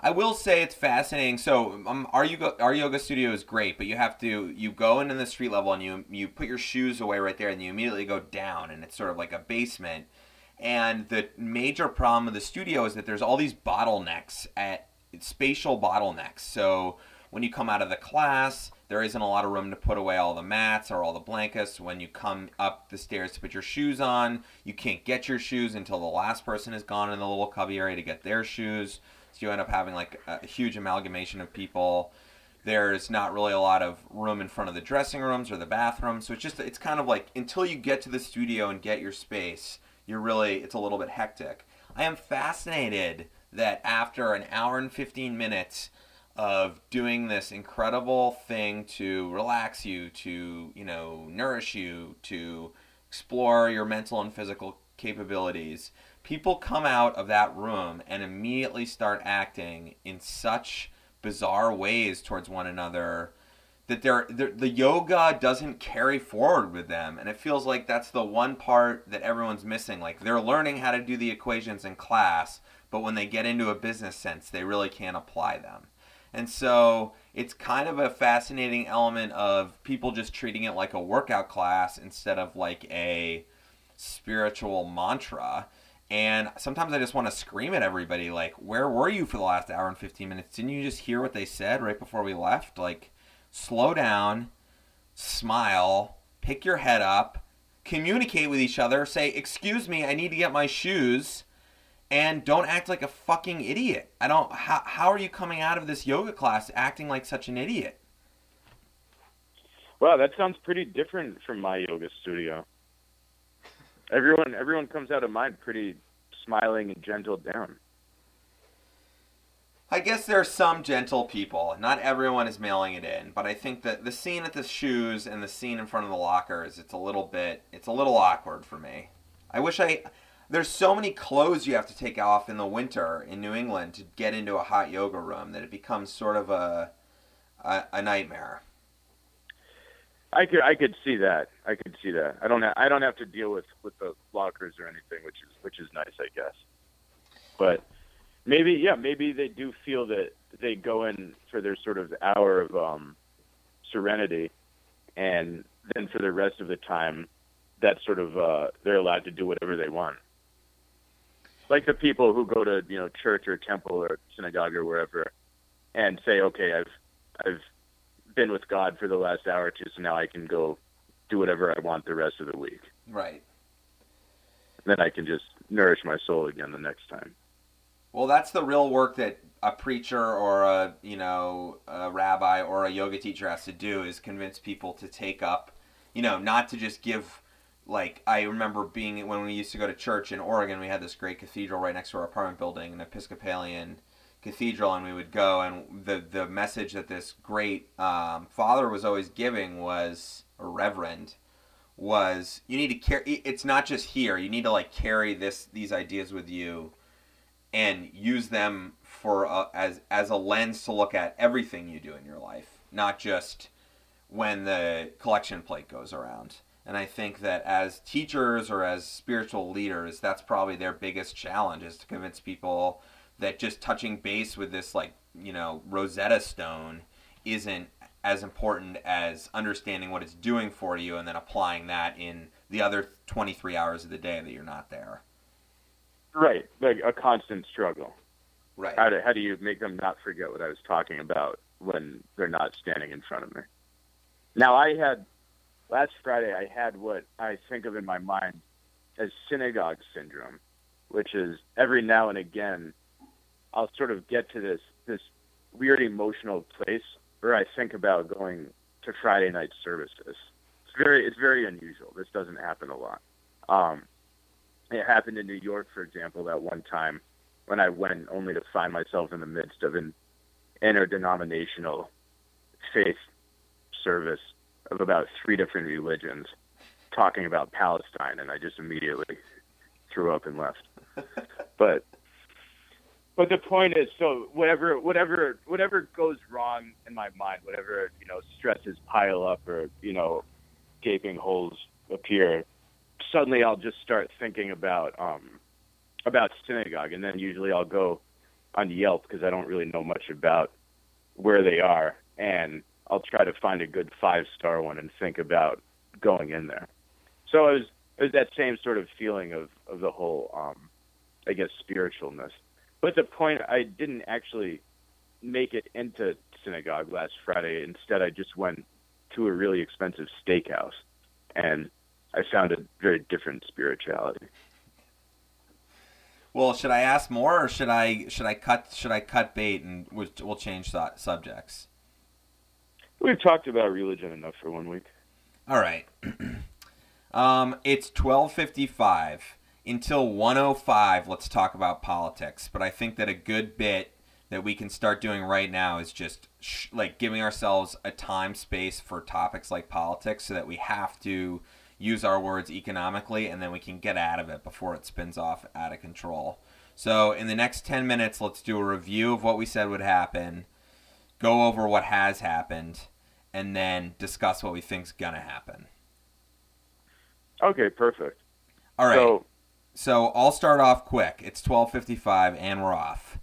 I will say it's fascinating. So, um, our yoga, our yoga studio is great, but you have to you go into the street level and you you put your shoes away right there, and you immediately go down, and it's sort of like a basement. And the major problem of the studio is that there's all these bottlenecks at spatial bottlenecks. So when you come out of the class, there isn't a lot of room to put away all the mats or all the blankets. When you come up the stairs to put your shoes on, you can't get your shoes until the last person is gone in the little cubby area to get their shoes. So you end up having like a huge amalgamation of people. There's not really a lot of room in front of the dressing rooms or the bathrooms. So it's just it's kind of like until you get to the studio and get your space, you're really it's a little bit hectic. I am fascinated that after an hour and 15 minutes of doing this incredible thing to relax you, to, you know, nourish you, to explore your mental and physical capabilities, people come out of that room and immediately start acting in such bizarre ways towards one another that they're, they're, the yoga doesn't carry forward with them and it feels like that's the one part that everyone's missing like they're learning how to do the equations in class but when they get into a business sense, they really can't apply them. And so it's kind of a fascinating element of people just treating it like a workout class instead of like a spiritual mantra. And sometimes I just want to scream at everybody, like, where were you for the last hour and 15 minutes? Didn't you just hear what they said right before we left? Like, slow down, smile, pick your head up, communicate with each other, say, excuse me, I need to get my shoes and don't act like a fucking idiot. I don't. How, how are you coming out of this yoga class acting like such an idiot? Well, that sounds pretty different from my yoga studio. Everyone, everyone comes out of mine pretty smiling and gentle down. I guess there are some gentle people. Not everyone is mailing it in, but I think that the scene at the shoes and the scene in front of the lockers, it's a little bit, it's a little awkward for me. I wish I, there's so many clothes you have to take off in the winter in New England to get into a hot yoga room that it becomes sort of a a, a nightmare. I could I could see that. I could see that. I don't ha- I don't have to deal with with the lockers or anything, which is which is nice, I guess. But maybe yeah, maybe they do feel that they go in for their sort of hour of um serenity and then for the rest of the time that sort of uh they're allowed to do whatever they want like the people who go to you know church or temple or synagogue or wherever and say okay i've i've been with God for the last hour or two, so now I can go do whatever I want the rest of the week. Right. Then I can just nourish my soul again the next time. Well, that's the real work that a preacher or a you know a rabbi or a yoga teacher has to do is convince people to take up, you know, not to just give. Like I remember being when we used to go to church in Oregon, we had this great cathedral right next to our apartment building, an Episcopalian cathedral, and we would go, and the the message that this great um, father was always giving was a reverend was you need to carry. It's not just here. You need to like carry this these ideas with you, and use them for a, as as a lens to look at everything you do in your life, not just when the collection plate goes around. And I think that as teachers or as spiritual leaders, that's probably their biggest challenge is to convince people that just touching base with this like you know Rosetta Stone isn't as important as understanding what it's doing for you and then applying that in the other 23 hours of the day that you're not there. Right, like a constant struggle. Right. How do, how do you make them not forget what I was talking about when they're not standing in front of me? Now, I had, last Friday, I had what I think of in my mind as synagogue syndrome, which is every now and again, I'll sort of get to this, this weird emotional place where I think about going to Friday night services. It's very, it's very unusual. This doesn't happen a lot. Um, it happened in New York, for example, that one time when I went only to find myself in the midst of an interdenominational faith service of about three different religions talking about Palestine, and I just immediately threw up and left. but but the point is, so whatever whatever whatever goes wrong in my mind, whatever you know stresses pile up or you know gaping holes appear, suddenly I'll just start thinking about um, about synagogue, and then usually I'll go on Yelp because I don't really know much about where they are, and I'll try to find a good five star one and think about going in there. So it was it was that same sort of feeling of of the whole, um, I guess, spiritualness. But the point, I didn't actually make it into synagogue last Friday. Instead, I just went to a really expensive steakhouse, and I found a very different spirituality. Well, should I ask more, or should I should I cut should I cut bait and we'll, change subjects? We've talked about religion enough for one week. All right. um, it's twelve fifty five until one o five. Let's talk about politics. But I think that a good bit that we can start doing right now is just sh- like giving ourselves a time space for topics like politics, so that we have to use our words economically, and then we can get out of it before it spins off out of control. So, in the next 10 minutes, let's do a review of what we said would happen, go over what has happened, and then discuss what we think's going to happen. Okay, perfect. All right. So, So, I'll start off quick. It's 12:55 and we're off.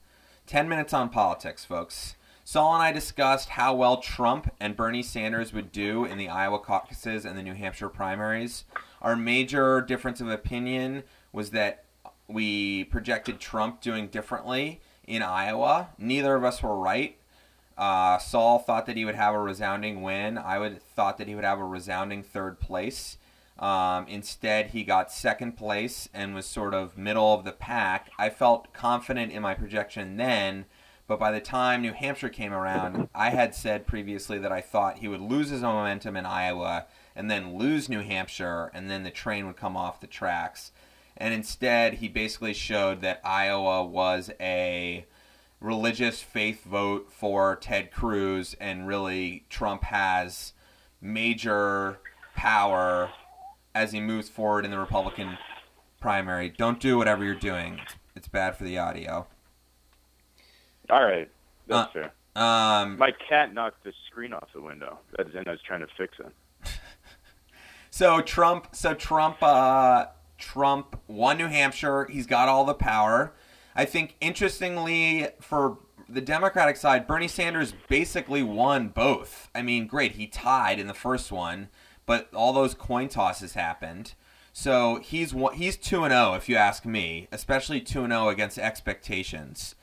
10 minutes on politics, folks. Saul and I discussed how well Trump and Bernie Sanders would do in the Iowa caucuses and the New Hampshire primaries. Our major difference of opinion was that we projected Trump doing differently in Iowa. Neither of us were right. Uh, Saul thought that he would have a resounding win. I would thought that he would have a resounding third place. Um, instead, he got second place and was sort of middle of the pack. I felt confident in my projection then, but by the time New Hampshire came around, I had said previously that I thought he would lose his momentum in Iowa and then lose New Hampshire, and then the train would come off the tracks. And instead, he basically showed that Iowa was a religious faith vote for Ted Cruz, and really Trump has major power as he moves forward in the Republican primary. Don't do whatever you're doing, it's, bad for the audio. all right, that's Uh, fair. Um, My cat knocked the screen off the window, That's and I was trying to fix it. So Trump, so Trump, uh, Trump won New Hampshire. He's got all the power. I think, interestingly, for the Democratic side, Bernie Sanders basically won both. I mean, great, he tied in the first one, but all those coin tosses happened. So he's he's two and zero, if you ask me, especially two and zero against expectations.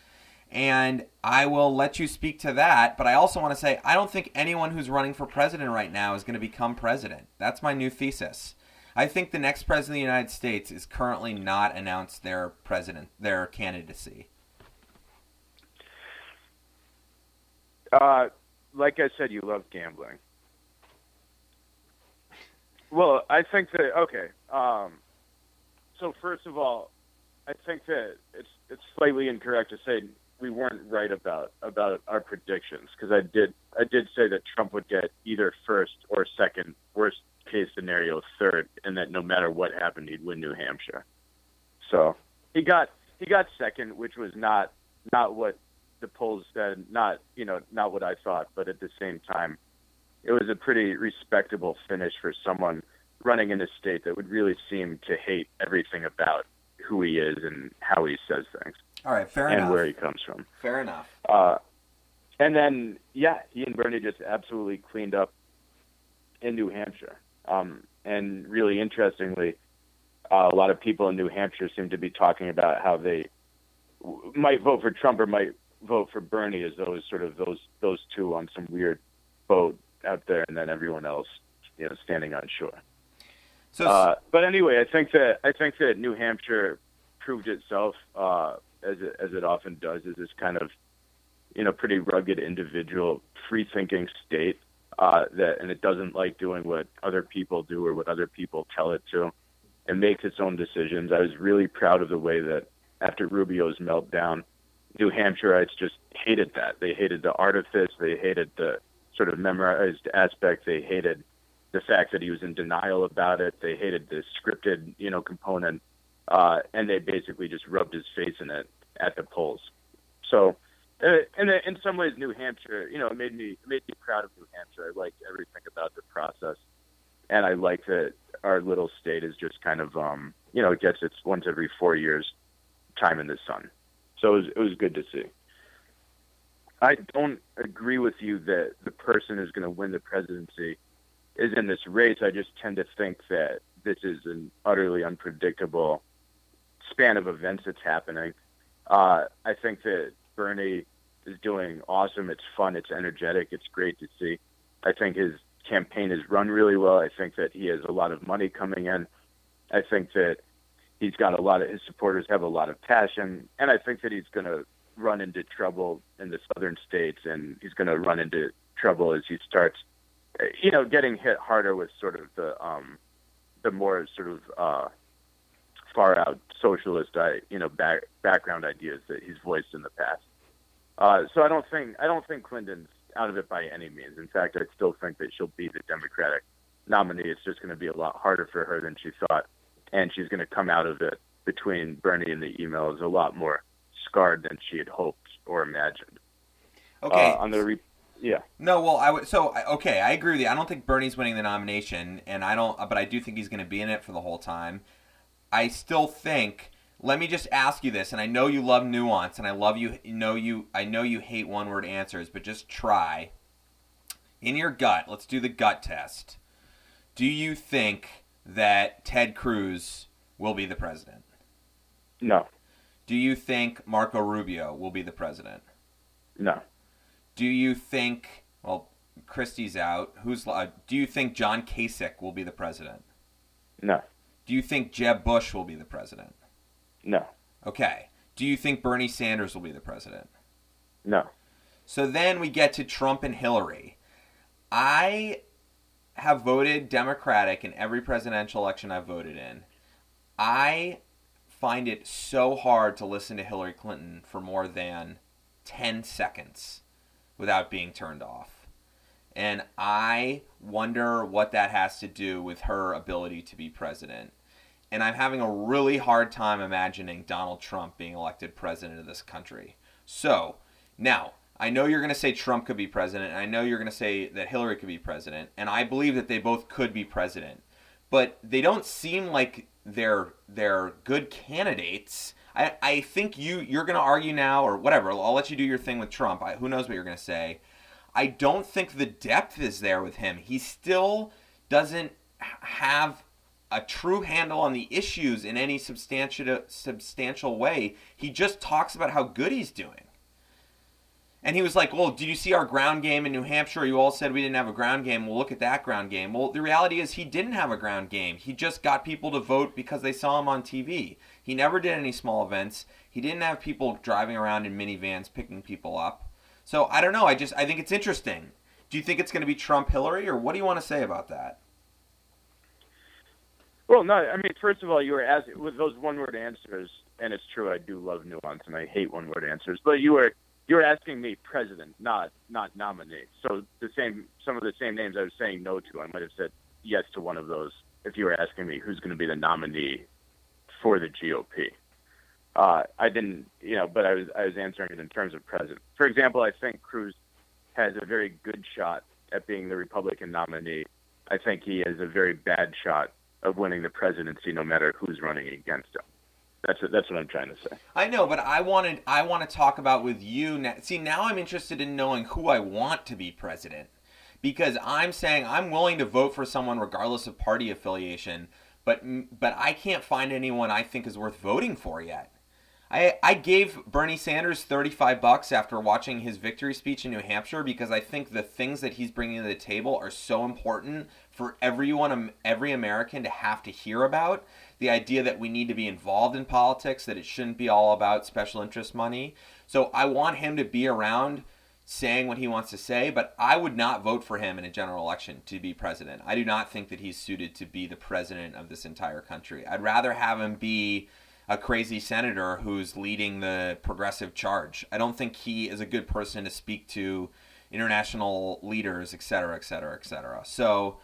And I will let you speak to that, but I also want to say I don't think anyone who's running for president right now is going to become president. That's my new thesis. I think the next president of the United States is currently not announced their president, their candidacy. Uh, like I said, you love gambling. Well, I think that okay. Um, so first of all, I think that it's it's slightly incorrect to say we weren't right about about our predictions because I did I did say that Trump would get either first or second, worst case scenario third, and that no matter what happened, he'd win New Hampshire. So he got he got second, which was not not what the polls said, not you know not what I thought, but at the same time, it was a pretty respectable finish for someone running in a state that would really seem to hate everything about who he is and how he says things. All right, fair and enough. where he comes from. Fair enough. Uh, and then, yeah, he and Bernie just absolutely cleaned up in New Hampshire. Um, and really interestingly, uh, a lot of people in New Hampshire seem to be talking about how they w- might vote for Trump or might vote for Bernie as those sort of those those two on some weird boat out there, and then everyone else, you know, standing on shore. So Uh, but anyway, I think that I think that New Hampshire proved itself uh, as it, as it often does as this kind of you know pretty rugged individual, free thinking state uh, that and it doesn't like doing what other people do or what other people tell it to. It makes its own decisions. I was really proud of the way that after Rubio's meltdown, New Hampshireites just hated that. They hated the artifice. They hated the sort of memorized aspect. They hated the fact that he was in denial about it. They hated the scripted, you know, component, uh, and they basically just rubbed his face in it at the polls. So, in in some ways, New Hampshire, you know, it made me it made me proud of New Hampshire. I liked everything about the process, and I like that our little state is just kind of, um, you know, it gets its once every four years time in the sun. So it was, it was good to see. I don't agree with you that the person who's going to win the presidency is in this race. I just tend to think that this is an utterly unpredictable span of events that's happening. Uh, I think that Bernie is doing awesome. It's fun. It's energetic. It's great to see. I think his campaign has run really well. I think that he has a lot of money coming in. I think that he's got a lot of his supporters have a lot of passion, and I think that he's going to run into trouble in the southern states, and he's going to run into trouble as he starts, you know, getting hit harder with sort of the um, the more sort of uh, far out socialist, you know, back, background ideas that he's voiced in the past. Uh, so I don't think I don't think Clinton's out of it by any means. In fact, I still think that she'll be the Democratic nominee. It's just going to be a lot harder for her than she thought, and she's going to come out of it between Bernie and the emails a lot more scarred than she had hoped or imagined. okay. Uh, on the re- yeah. No, well, I would. So, okay, I agree with you. I don't think Bernie's winning the nomination, and I don't. But I do think he's going to be in it for the whole time. I still think. Let me just ask you this, and I know you love nuance, and I love you. you Know you. I know you hate one-word answers, but just try. In your gut, let's do the gut test. Do you think that Ted Cruz will be the president? No. Do you think Marco Rubio will be the president? No. Do you think? Well, Christie's out. Who's? Uh, do you think John Kasich will be the president? No. Do you think Jeb Bush will be the president? No. Okay. Do you think Bernie Sanders will be the president? No. So then we get to Trump and Hillary. I have voted Democratic in every presidential election I've voted in. I find it so hard to listen to Hillary Clinton for more than 10 seconds without being turned off. And I wonder what that has to do with her ability to be president. And I'm having a really hard time imagining Donald Trump being elected president of this country. So, now, I know you're going to say Trump could be president, and I know you're going to say that Hillary could be president, and I believe that they both could be president. But they don't seem like they're they're good candidates. I, I think you you're going to argue now or whatever. I'll, I'll let you do your thing with Trump. I, who knows what you're going to say. I don't think the depth is there with him. He still doesn't have a true handle on the issues in any substantial substantial way. He just talks about how good he's doing. And he was like, "Well, did you see our ground game in New Hampshire? You all said we didn't have a ground game. Well, look at that ground game." Well, the reality is he didn't have a ground game. He just got people to vote because they saw him on TV. He never did any small events. He didn't have people driving around in minivans picking people up. So I don't know. I just I think it's interesting. Do you think it's going to be Trump Hillary or what do you want to say about that? Well, no. I mean, first of all, you were asking with those one-word answers, and it's true. I do love nuance, and I hate one-word answers. But you were you were asking me president, not not nominee. So the same some of the same names I was saying no to, I might have said yes to one of those if you were asking me who's going to be the nominee for the GOP. Uh, I didn't, you know, but I was I was answering it in terms of president. For example, I think Cruz has a very good shot at being the Republican nominee. I think he has a very bad shot of winning the presidency, no matter who's running against him. That's that's what I'm trying to say. I know, but I wanted I want to talk about with you. Now. See, now I'm interested in knowing who I want to be president because I'm saying I'm willing to vote for someone regardless of party affiliation, but but I can't find anyone I think is worth voting for yet. I, I gave Bernie Sanders 35 bucks after watching his victory speech in New Hampshire because I think the things that he's bringing to the table are so important for everyone, um, every American to have to hear about. The idea that we need to be involved in politics, that it shouldn't be all about special interest money. So I want him to be around saying what he wants to say, but I would not vote for him in a general election to be president. I do not think that he's suited to be the president of this entire country. I'd rather have him be a crazy senator who's leading the progressive charge. I don't think he is a good person to speak to international leaders, et cetera, et cetera, et cetera. So,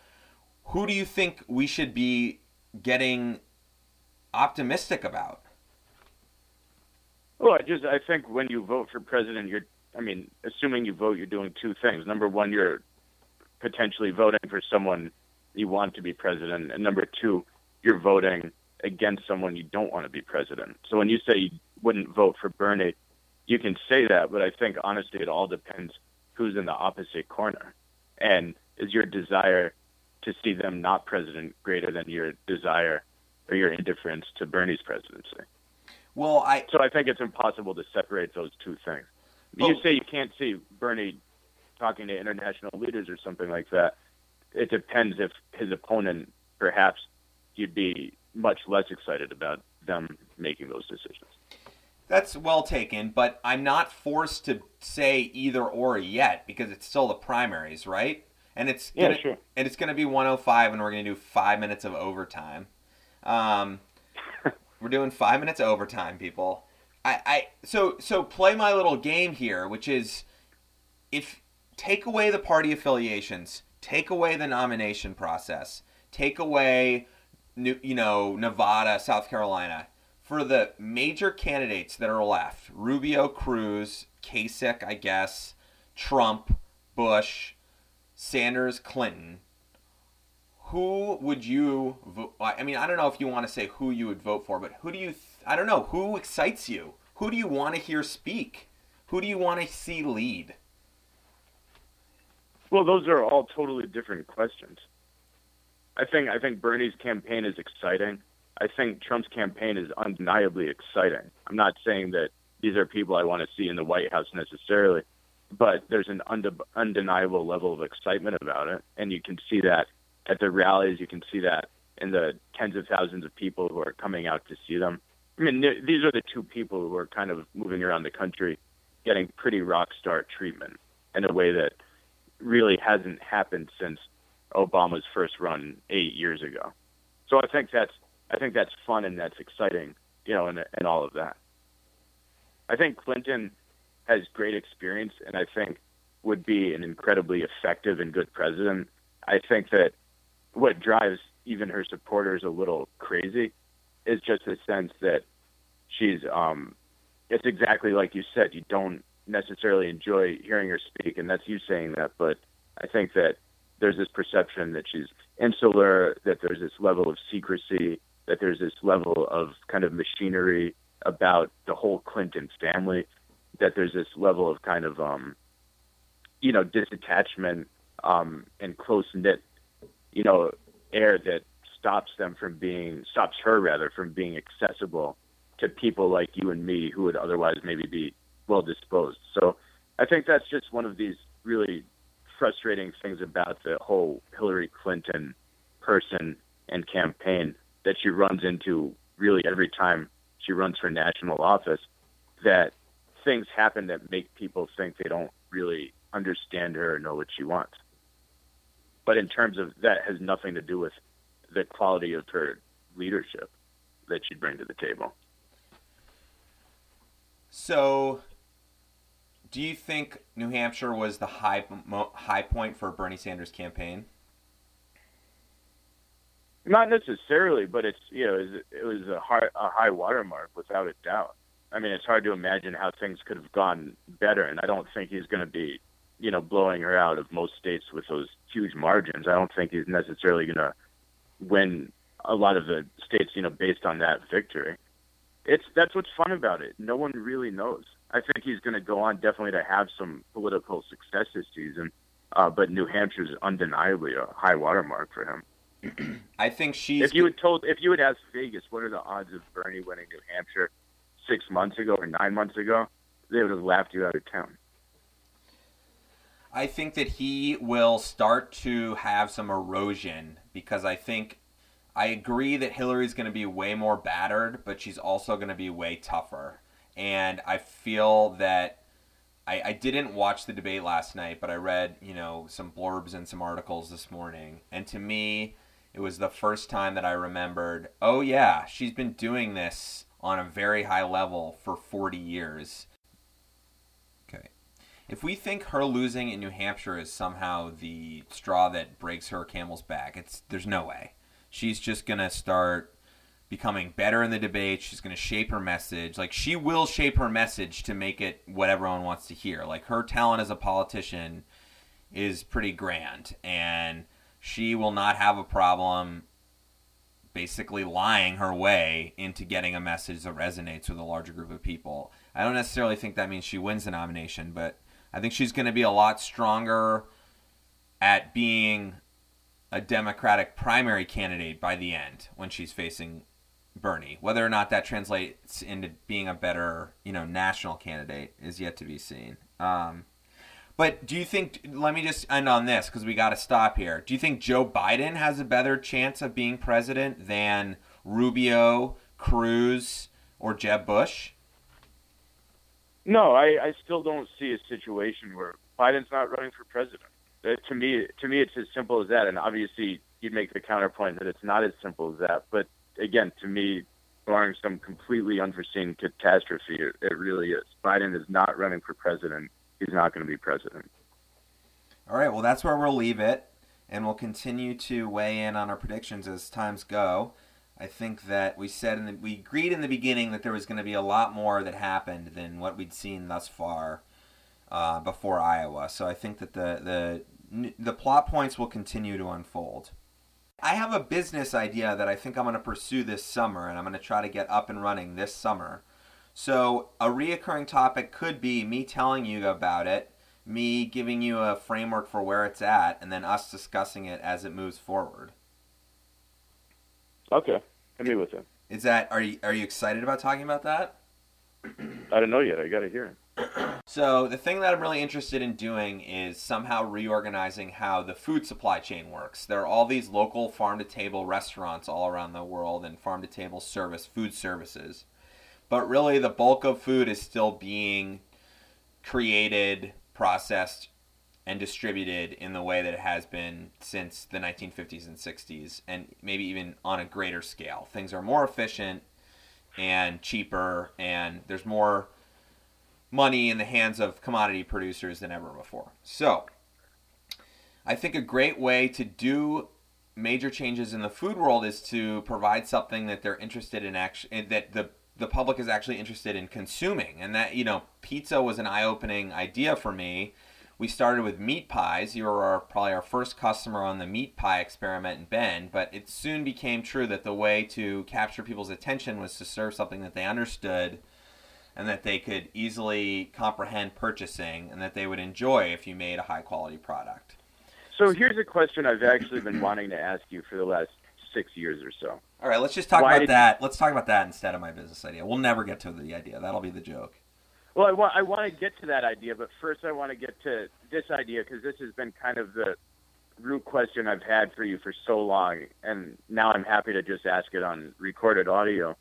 who do you think we should be getting optimistic about? Well, I just I think when you vote for president, you're I mean, assuming you vote, you're doing two things. Number one, you're potentially voting for someone you want to be president, and number two, you're voting against someone you don't want to be president. So when you say you wouldn't vote for Bernie, you can say that, but I think honestly it all depends who's in the opposite corner. And is your desire to see them not president greater than your desire or your indifference to Bernie's presidency? Well, I so I think it's impossible to separate those two things. Oh. You say you can't see Bernie talking to international leaders or something like that. It depends if his opponent perhaps you'd be much less excited about them making those decisions. That's well taken, but I'm not forced to say either or yet because it's still the primaries, right? And it's gonna, yeah, sure. And it's going to be 105, and we're going to do five minutes of overtime. Um, we're doing five minutes of overtime, people. I, I so so play my little game here, which is if take away the party affiliations, take away the nomination process, take away you know, Nevada, South Carolina. For the major candidates that are left, Rubio, Cruz, Kasich, I guess, Trump, Bush, Sanders, Clinton, who would you vote? I mean, I don't know if you want to say who you would vote for, but who do you, th- I don't know, who excites you? Who do you want to hear speak? Who do you want to see lead? Well, those are all totally different questions. I think I think Bernie's campaign is exciting. I think Trump's campaign is undeniably exciting. I'm not saying that these are people I want to see in the White House necessarily, but there's an undeniable level of excitement about it, and you can see that at the rallies. You can see that in the tens of thousands of people who are coming out to see them. I mean, these are the two people who are kind of moving around the country, getting pretty rock star treatment in a way that really hasn't happened since Obama's first run eight years ago. So I think that's I think that's fun and that's exciting, you know, and and all of that. I think Clinton has great experience and I think would be an incredibly effective and good president. I think that what drives even her supporters a little crazy is just the sense that she's um it's exactly like you said, you don't necessarily enjoy hearing her speak and that's you saying that, but I think that there's this perception that she's insular, that there's this level of secrecy, that there's this level of kind of machinery about the whole Clinton family, that there's this level of kind of um, you know disattachment um, and close knit, you know, air that stops them from being stops her rather from being accessible to people like you and me who would otherwise maybe be well disposed. So I think that's just one of these really frustrating things about the whole Hillary Clinton person and campaign that she runs into really every time she runs for national office that things happen that make people think they don't really understand her or know what she wants. But in terms of that has nothing to do with the quality of her leadership that she'd bring to the table. So, do you think New Hampshire was the high high point for Bernie Sanders' campaign? Not necessarily, but it's you know it was a high a high watermark without a doubt. I mean, it's hard to imagine how things could have gone better, and I don't think he's going to be you know blowing her out of most states with those huge margins. I don't think he's necessarily going to win a lot of the states you know based on that victory. It's that's what's fun about it. No one really knows. I think he's going to go on definitely to have some political success this season, uh, but New Hampshire's undeniably a high watermark for him. I think she's. If you had told, if you had asked Vegas, what are the odds of Bernie winning New Hampshire six months ago or nine months ago, they would have laughed you out of town. I think that he will start to have some erosion because I think I agree that Hillary's going to be way more battered, but she's also going to be way tougher. And I feel that I, I didn't watch the debate last night, but I read, you know, some blurbs and some articles this morning. And to me, it was the first time that I remembered, oh, yeah, she's been doing this on a very high level for 40 years. Okay. If we think her losing in New Hampshire is somehow the straw that breaks her camel's back, it's there's no way. She's just going to start becoming better in the debate. She's going to shape her message. Like she will shape her message to make it what everyone wants to hear. Like her talent as a politician is pretty grand and she will not have a problem basically lying her way into getting a message that resonates with a larger group of people. I don't necessarily think that means she wins the nomination, but I think she's going to be a lot stronger at being a Democratic primary candidate by the end when she's facing Bernie. Whether or not that translates into being a better, you know, national candidate is yet to be seen. Um, but do you think? Let me just end on this because we got to stop here. Do you think Joe Biden has a better chance of being president than Rubio, Cruz, or Jeb Bush? No, I, I still don't see a situation where Biden's not running for president. Uh, to me, to me, it's as simple as that. And obviously, you'd make the counterpoint that it's not as simple as that. But again, to me, barring some completely unforeseen catastrophe, it, it really is. Biden is not running for president he's not going to be president. All right, well, that's where we'll leave it, and we'll continue to weigh in on our predictions as times go. I think that we said in the, we agreed in the beginning that there was going to be a lot more that happened than what we'd seen thus far uh, before Iowa. So I think that the the the plot points will continue to unfold. I have a business idea that I think I'm going to pursue this summer, and I'm going to try to get up and running this summer. So a reoccurring topic could be me telling you about it, me giving you a framework for where it's at, and then us discussing it as it moves forward. Okay, me with it. Is that are you are you excited about talking about that? I don't know yet. I got to hear it. So the thing that I'm really interested in doing is somehow reorganizing how the food supply chain works. There are all these local farm to table restaurants all around the world and farm to table service food services but really the bulk of food is still being created, processed, and distributed in the way that it has been since the 1950s and 60s, and maybe even on a greater scale. Things are more efficient and cheaper, and there's more money in the hands of commodity producers than ever before. So, I think a great way to do major changes in the food world is to provide something that they're interested in action that the the public is actually interested in consuming. And that, you know, pizza was an eye opening idea for me. We started with meat pies. You were our, probably our first customer on the meat pie experiment in Bend, but it soon became true that the way to capture people's attention was to serve something that they understood and that they could easily comprehend purchasing and that they would enjoy if you made a high quality product. So here's a question I've actually been wanting to ask you for the last six years or so. All right, let's just talk Why about that. Let's talk about that instead of my business idea. We'll never get to the idea. That'll be the joke. Well, I want I want to get to that idea, but first I want to get to this idea because this has been kind of the root question I've had for you for so long, and now I'm happy to just ask it on recorded audio.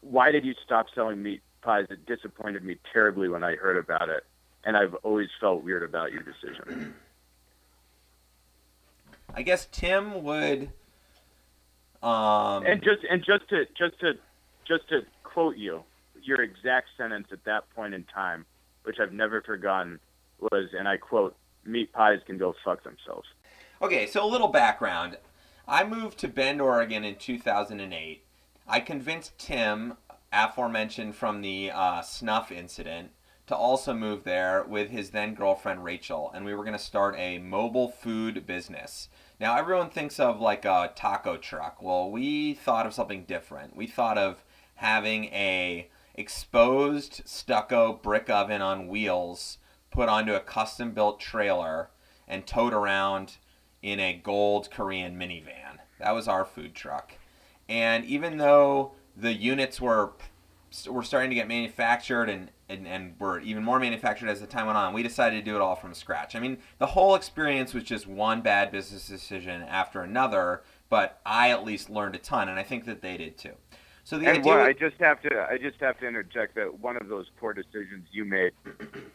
Why did you stop selling meat pies? It disappointed me terribly when I heard about it, and I've always felt weird about your decision. I guess Tim would. Um, and just and just to just to just to quote you, your exact sentence at that point in time, which I've never forgotten, was, and I quote, "Meat pies can go fuck themselves." Okay, so a little background. I moved to Bend, Oregon in 2008. I convinced Tim, aforementioned from the uh, snuff incident, to also move there with his then girlfriend Rachel, and we were going to start a mobile food business. Now, everyone thinks of like a taco truck. Well, we thought of something different. We thought of having a exposed stucco brick oven on wheels put onto a custom built trailer and towed around in a gold Korean minivan. That was our food truck. And even though the units were were starting to get manufactured and, and, and were even more manufactured as the time went on, we decided to do it all from scratch. I mean, the whole experience was just one bad business decision after another, but I at least learned a ton, and I think that they did too. So the and idea what, I just have to I just have to interject that one of those poor decisions you made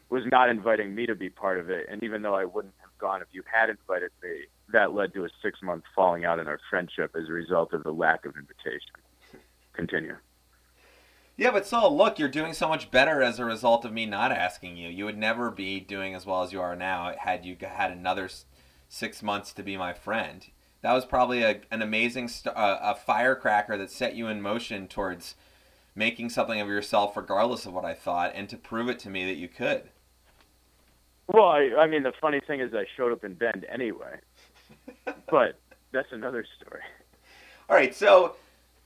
was not inviting me to be part of it. And even though I wouldn't have gone if you had invited me, that led to a six month falling out in our friendship as a result of the lack of invitation. Continue. Yeah, but so look, you're doing so much better as a result of me not asking you. You would never be doing as well as you are now had you had another six months to be my friend. That was probably a, an amazing st- uh, a firecracker that set you in motion towards making something of yourself, regardless of what I thought, and to prove it to me that you could. Well, I, I mean, the funny thing is, I showed up in Bend anyway, but that's another story. All right, so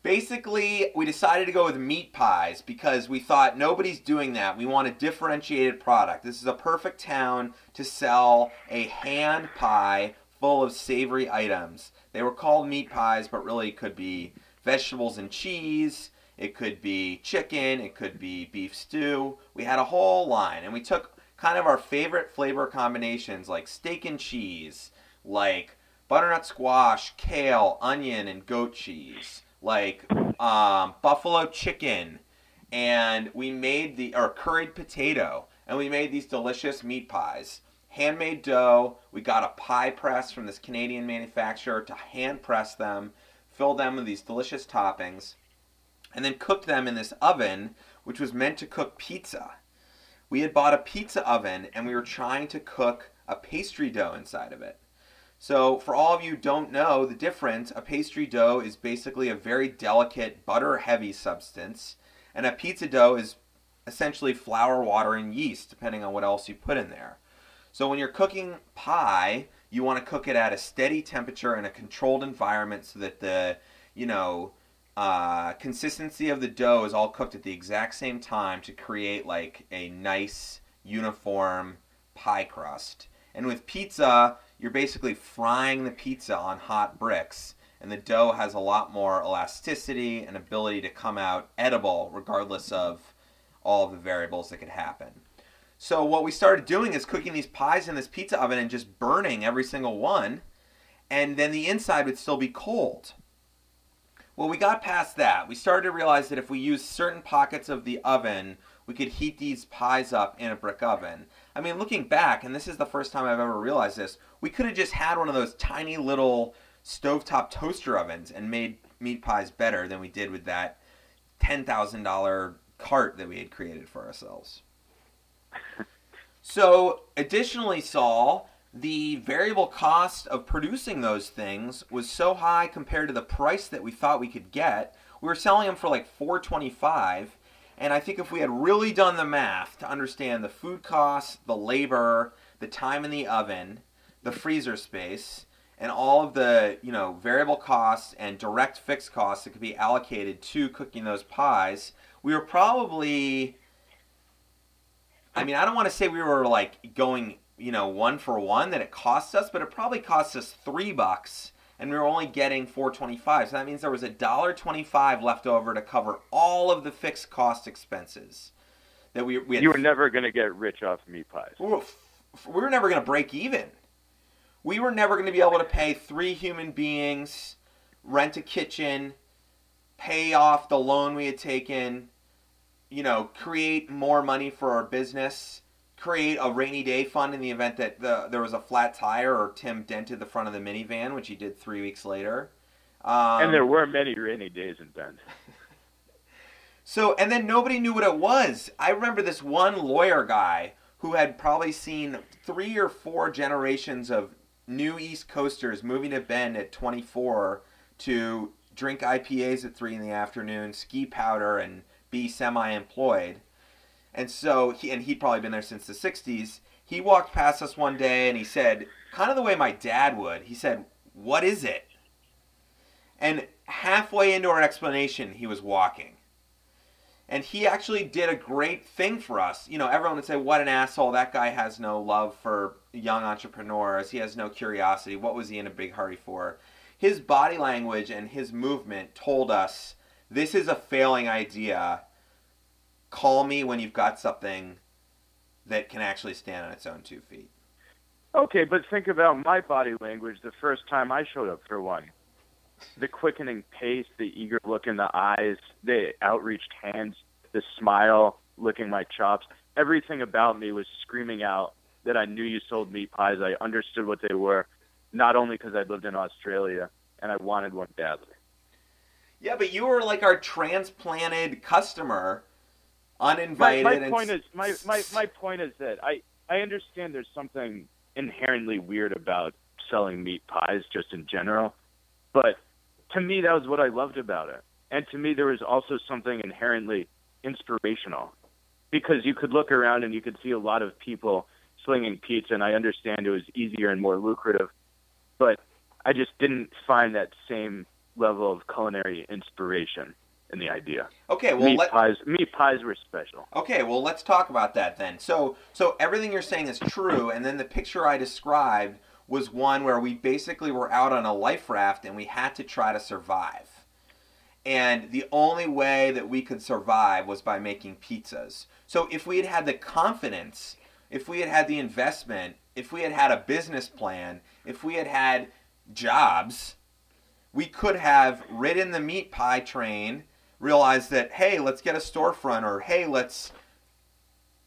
basically we decided to go with meat pies because we thought nobody's doing that. We want a differentiated product. This is a perfect town to sell a hand pie full of savory items. They were called meat pies but really could be vegetables and cheese. It could be chicken. It could be beef stew. We had a whole line and we took kind of our favorite flavor combinations like steak and cheese like butternut squash kale onion and goat cheese like um, buffalo chicken, and we made the or curried potato, and we made these delicious meat pies. Handmade dough. We got a pie press from this Canadian manufacturer to hand press them, fill them with these delicious toppings, and then cooked them in this oven, which was meant to cook pizza. We had bought a pizza oven, and we were trying to cook a pastry dough inside of it. So, for all of you don't know the difference, a pastry dough is basically a very delicate butter heavy substance, and a pizza dough is essentially flour, water, and yeast, depending on what else you put in there. So, when you're cooking pie, you want to cook it at a steady temperature in a controlled environment so that the, you know, uh, consistency of the dough is all cooked at the exact same time to create like a nice uniform pie crust. And with pizza, you're basically frying the pizza on hot bricks, and the dough has a lot more elasticity and ability to come out edible regardless of all of the variables that could happen. So what we started doing is cooking these pies in this pizza oven and just burning every single one, and then the inside would still be cold. Well, we got past that. We started to realize that if we used certain pockets of the oven, we could heat these pies up in a brick oven. I mean, looking back, and this is the first time I've ever realized this, we could have just had one of those tiny little stovetop toaster ovens and made meat pies better than we did with that $10,000 cart that we had created for ourselves. so, additionally, Saul, the variable cost of producing those things was so high compared to the price that we thought we could get. We were selling them for like 425 and I think if we had really done the math to understand the food costs, the labor, the time in the oven, the freezer space, and all of the you know variable costs and direct fixed costs that could be allocated to cooking those pies, we were probably I mean, I don't want to say we were like going, you know, one for one that it cost us, but it probably cost us 3 bucks and we were only getting 425 so that means there was a dollar 25 left over to cover all of the fixed cost expenses that we we had You were never going to get rich off meat pies. we were, we were never going to break even. We were never going to be able to pay three human beings, rent a kitchen, pay off the loan we had taken, you know, create more money for our business, create a rainy day fund in the event that the, there was a flat tire or Tim dented the front of the minivan, which he did three weeks later. Um, and there were many rainy days in Bend. So, and then nobody knew what it was. I remember this one lawyer guy who had probably seen three or four generations of new East Coasters moving to Bend at 24 to drink IPAs at 3 in the afternoon, ski powder, and be semi employed. And so, he, and he'd probably been there since the 60s. He walked past us one day and he said, kind of the way my dad would, he said, What is it? And halfway into our explanation, he was walking and he actually did a great thing for us. You know, everyone would say, "What an asshole! That guy has no love for young entrepreneurs. He has no curiosity. What was he in a big hurry for?" His body language and his movement told us, "This is a failing idea. Call me when you've got something that can actually stand on its own two feet." Okay, but think about my body language the first time I showed up for one the quickening pace, the eager look in the eyes, the outreached hands, the smile, licking my chops. Everything about me was screaming out that I knew you sold meat pies. I understood what they were, not only because I lived in Australia and I wanted one badly. Yeah, but you were like our transplanted customer, uninvited. My, my point is my, my, my point is that I, I understand there's something inherently weird about selling meat pies just in general, but to me, that was what I loved about it. And to me, there was also something inherently inspirational because you could look around and you could see a lot of people slinging pizza, and I understand it was easier and more lucrative, but I just didn't find that same level of culinary inspiration in the idea. Okay, well, meat let, pies, meat pies were special. Okay, well, let's talk about that then. So, so everything you're saying is true, and then the picture I described was one where we basically were out on a life raft and we had to try to survive. And the only way that we could survive was by making pizzas. So if we had had the confidence, if we had had the investment, if we had had a business plan, if we had had jobs, we could have ridden the meat pie train, realized that hey, let's get a storefront or hey, let's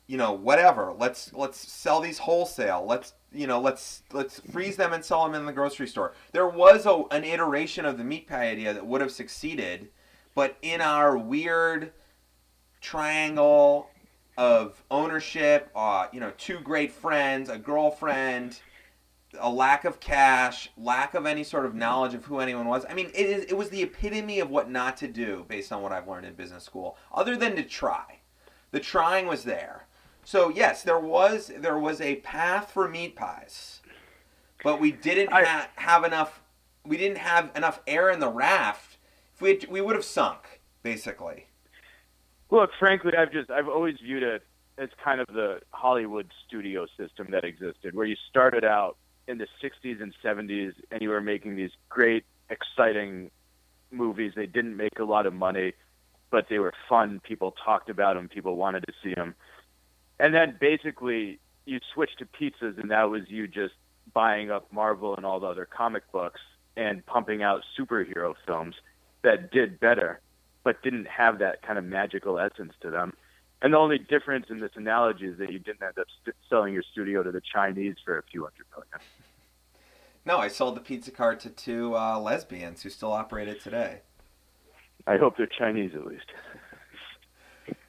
you know, whatever. Let's let's sell these wholesale. Let's you know, let's let's freeze them and sell them in the grocery store. There was a, an iteration of the meat pie idea that would have succeeded, but in our weird triangle of ownership, uh, you know, two great friends, a girlfriend, a lack of cash, lack of any sort of knowledge of who anyone was. I mean, it is it was the epitome of what not to do based on what I've learned in business school, other than to try. The trying was there. So yes, there was there was a path for meat pies, but we didn't I- ha- have enough. We didn't have enough air in the raft. If we had, we would have sunk basically. Look, frankly, I've just I've always viewed it as kind of the Hollywood studio system that existed, where you started out in the '60s and '70s, and you were making these great, exciting movies. They didn't make a lot of money, but they were fun. People talked about them. People wanted to see them. And then basically, you switched to pizzas, and that was you just buying up Marvel and all the other comic books and pumping out superhero films that did better, but didn't have that kind of magical essence to them. And the only difference in this analogy is that you didn't end up st- selling your studio to the Chinese for a few hundred million. No, I sold the pizza cart to two uh, lesbians who still operate it today. I hope they're Chinese at least.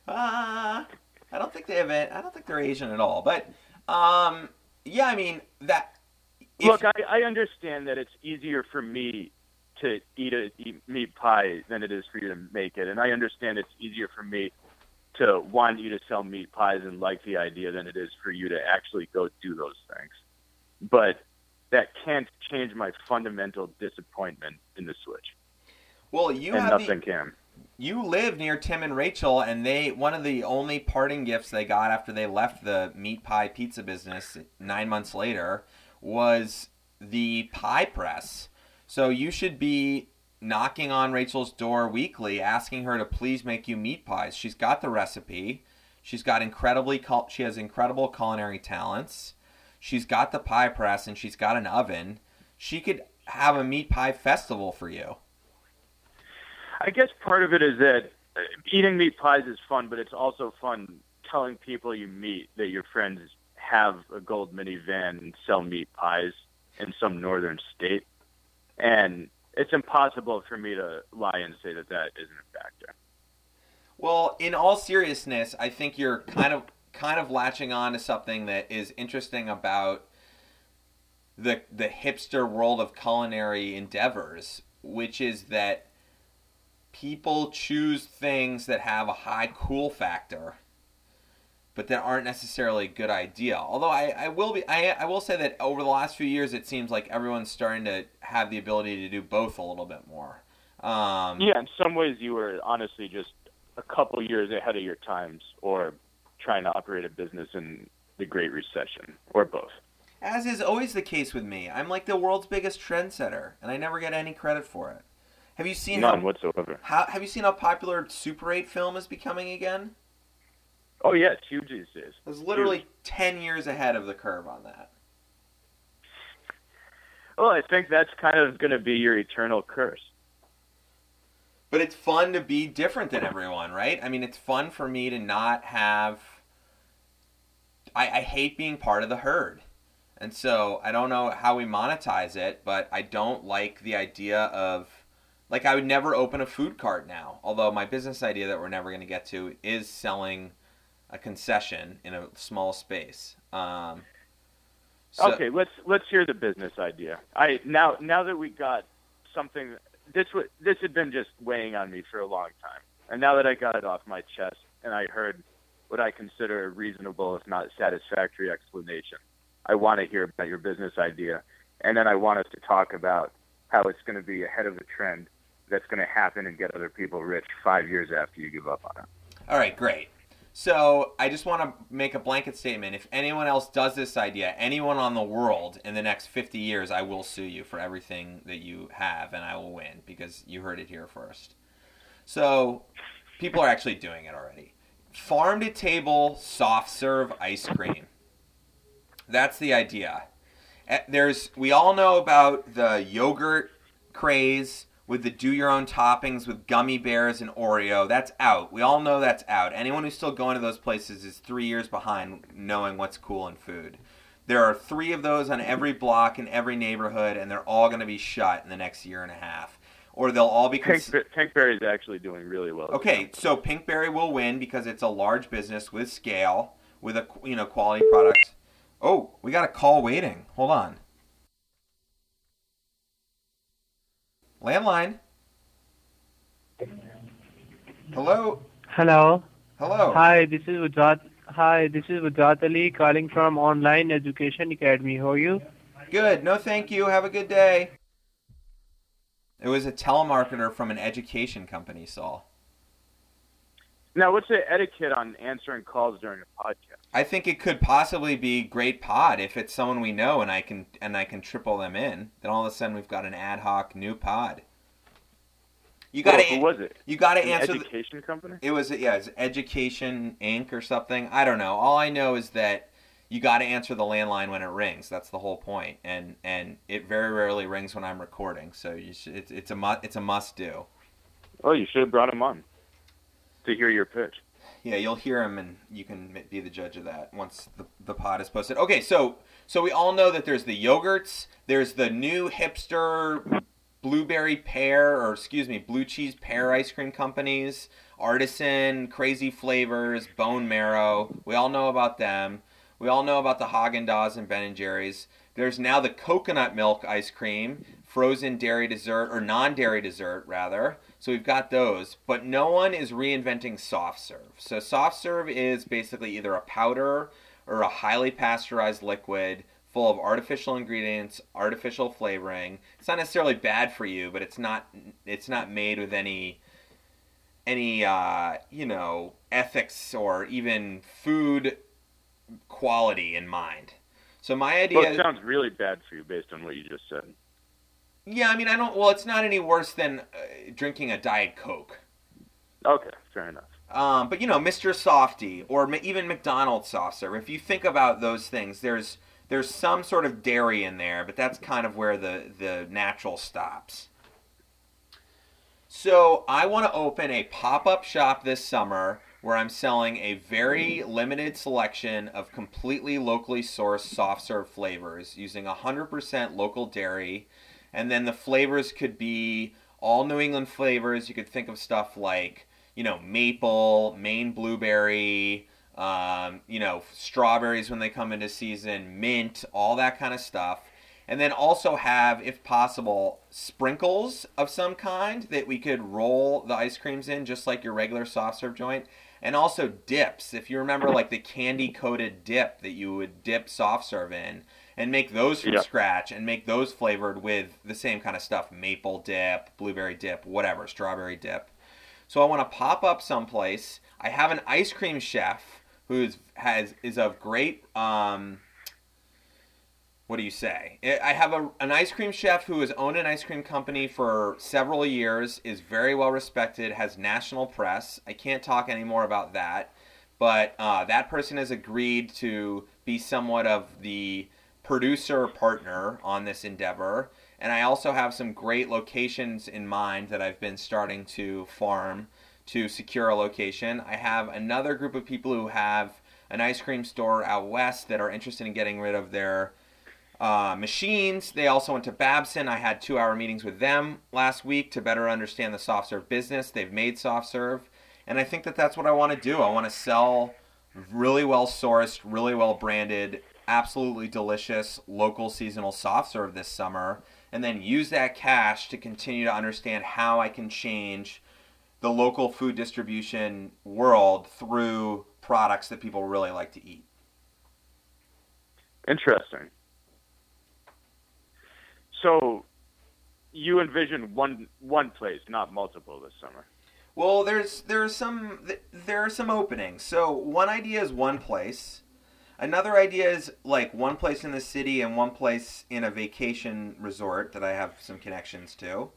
Uh, I don't think they have it. I don't think they're Asian at all. But um, yeah, I mean that. if- Look, I, I understand that it's easier for me to eat a eat meat pie than it is for you to make it, and I understand it's easier for me to want you to sell meat pies and like the idea than it is for you to actually go do those things. But that can't change my fundamental disappointment in the switch, well, you and have nothing the, can. you live near Tim and Rachel, and they one of the only parting gifts they got after they left the meat pie pizza business nine months later was the pie press. So you should be knocking on Rachel's door weekly, asking her to please make you meat pies. She's got the recipe. She's got incredibly she has incredible culinary talents. She's got the pie press and she's got an oven. She could have a meat pie festival for you. I guess part of it is that uh, eating meat pies is fun, but it's also fun telling people you meet that your friends have a gold minivan and sell meat pies in some northern state. And it's impossible for me to lie and say that that isn't a factor. Well, in all seriousness, I think you're kind of kind of latching on to something that is interesting about the the hipster world of culinary endeavors, which is that people choose things that have a high cool factor but that aren't necessarily a good idea. Although I, I will be I, I will say that over the last few years it seems like everyone's starting to have the ability to do both a little bit more. Um, yeah, in some ways you were honestly just a couple years ahead of your times or trying to operate a business in the Great Recession or both. As is always the case with me, I'm like the world's biggest trendsetter, and I never get any credit for it. Have you seen none how, whatsoever? How have you seen how popular Super 8 film is becoming again? Oh yeah, it's huge these days. I was literally Huge. ten years ahead of the curve on that. Well, I think that's kind of going to be your eternal curse. But it's fun to be different than everyone, right? I mean, it's fun for me to not have. I, I hate being part of the herd. And so I don't know how we monetize it, but I don't like the idea of. Like, I would never open a food cart now. Although my business idea that we're never going to get to is selling a concession in a small space. Um, so- okay, let's let's hear the business idea. I now now that we got something this this had been just weighing on me for a long time, and now that I got it off my chest and I heard what I consider a reasonable, if not satisfactory, explanation, I want to hear about your business idea, and then I want us to talk about how it's going to be ahead of the trend that's going to happen and get other people rich five years after you give up on it. All right, great. So I just want to make a blanket statement. If anyone else does this idea, anyone on the world in the next 50 years, I will sue you for everything that you have, and I will win because you heard it here first. So people are actually doing it already. Farm to table soft serve ice cream. That's the idea. Eh, There's we all know about the yogurt craze with the do your own toppings with gummy bears and Oreo. That's out. We all know that's out. Anyone who's still going to those places is 3 years behind knowing what's cool in food. There are 3 of those on every block in every neighborhood and they're all going to be shut in the next year and a half. Or they'll all be cons- Pink, Pinkberry is actually doing really well. Okay, so Pinkberry will win because it's a large business with scale, with a you know quality product. Oh, we got a call waiting. Hold on. Landline. Hello. Hello. Hello. Hi, this is Ujat. Hi, this is Ujat Ali calling from Online Education Academy. How are you? Good. No, thank you. Have a good day. It was a telemarketer from an education company, Saul. Now, what's the etiquette on answering calls during a podcast? I think it could possibly be great pod if it's someone we know and I can and I can triple them in. Then all of a sudden we've got an ad hoc new pod. You got Well, to who was it? you got to An answer. the- education company? it was yeah, it's Education Inc. or something. I don't know. All I know is that you got to answer the landline when it rings. That's the whole point. And and it very rarely rings when I'm recording. So you should, it's it's a mu- it's a must do. Oh, you should have brought him on to hear your pitch. Yeah, you'll hear him, and you can be the judge of that once the, the pod is posted. Okay, so so we all know that there's the yogurts, there's the new hipster blueberry pear, or excuse me, blue cheese pear ice cream companies, artisan, crazy flavors, bone marrow. We all know about them. We all know about the Haagen Dazs and Ben and Jerry's. There's now the coconut milk ice cream, frozen dairy dessert or non-dairy dessert rather. So we've got those, but no one is reinventing soft serve. So soft serve is basically either a powder or a highly pasteurized liquid full of artificial ingredients, artificial flavoring. It's not necessarily bad for you, but it's not it's not made with any any uh, you know ethics or even food quality in mind. So my idea Well, it sounds really bad for you based on what you just said. Yeah, I mean, I don't. Well, it's not any worse than uh, drinking a diet coke. Okay, fair enough. Um, but you know, Mr. Softee or even McDonald's soft serve. If you think about those things, there's there's some sort of dairy in there, but that's kind of where the the natural stops. So I want to open a pop up shop this summer where I'm selling a very limited selection of completely locally sourced soft serve flavors using 100% local dairy. And then the flavors could be all New England flavors. You could think of stuff like, you know, maple, Maine blueberry, um, you know, strawberries when they come into season, mint, all that kind of stuff and then also have, if possible, sprinkles of some kind that we could roll the ice creams in, just like your regular soft serve joint. And also dips. If you remember, like the candy coated dip that you would dip soft serve in, and make those from Yeah. scratch and make those flavored with the same kind of stuff maple dip, blueberry dip, whatever, strawberry dip. So I want to pop up someplace. I have an ice cream chef who has is of great um, what do you say? I have a, an ice cream chef who has owned an ice cream company for several years, is very well respected, has national press. I can't talk any more about that, but uh, that person has agreed to be somewhat of the producer partner on this endeavor. And I also have some great locations in mind that I've been starting to farm to secure a location. I have another group of people who have an ice cream store out west that are interested in getting rid of their uh, machines. They also went to Babson. I had two hour meetings with them last week to better understand the soft serve business. They've made soft serve. And I think that that's what I want to do. I want to sell really well sourced, really well branded, absolutely delicious local seasonal soft serve this summer. And then use that cash to continue to understand how I can change the local food distribution world through products that people really like to eat. Interesting. So, you envision one one place, not multiple, this summer. Well, there's there's some there are some openings. So one idea is one place. Another idea is like one place in the city and one place in a vacation resort that I have some connections to.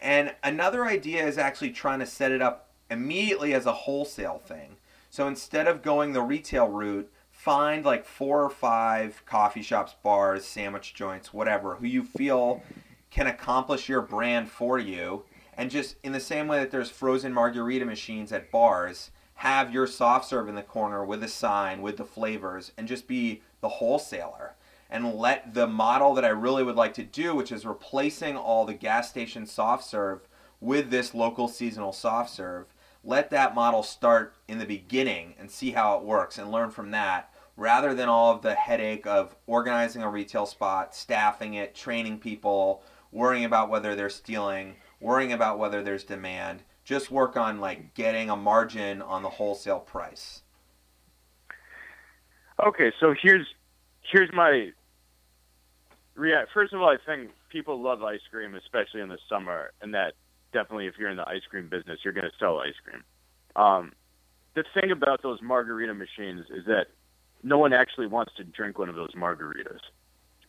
And another idea is actually trying to set it up immediately as a wholesale thing. So instead of going the retail route, find like four or five coffee shops, bars, sandwich joints, whatever, who you feel can accomplish your brand for you. And just in the same way that there's frozen margarita machines at bars, have your soft serve in the corner with a sign, with the flavors, and just be the wholesaler. And let the model that I really would like to do, which is replacing all the gas station soft serve with this local seasonal soft serve, let that model start in the beginning and see how it works and learn from that rather than all of the headache of organizing a retail spot, staffing it, training people, worrying about whether they're stealing, worrying about whether there's demand. Just work on like getting a margin on the wholesale price. Okay, so here's here's my react. First of all, I think people love ice cream, especially in the summer, and that definitely, if you're in the ice cream business, you're going to sell ice cream. Um, the thing about those margarita machines is that no one actually wants to drink one of those margaritas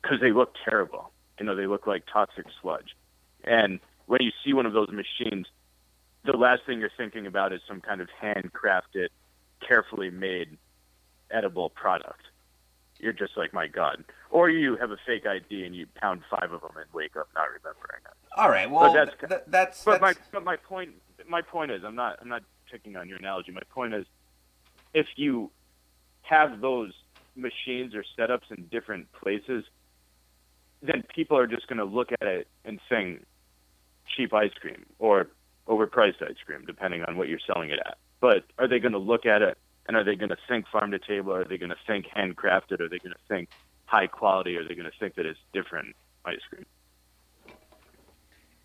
because they look terrible. You know, they look like toxic sludge. And when you see one of those machines, the last thing you're thinking about is some kind of handcrafted, carefully made, edible product. You're just like, my God. Or you have a fake ID and you pound five of them and wake up not remembering it. All right. Well, that's- th- th- that's But my but my point my point is I'm not I'm not picking on your analogy. My point is if you have those machines or setups in different places, then people are just going to look at it and think cheap ice cream or overpriced ice cream, depending on what you're selling it at. But are they going to look at it and are they going to think farm to table? Are they going to think handcrafted? Are they going to think high quality? Are they going to think that it's different ice cream?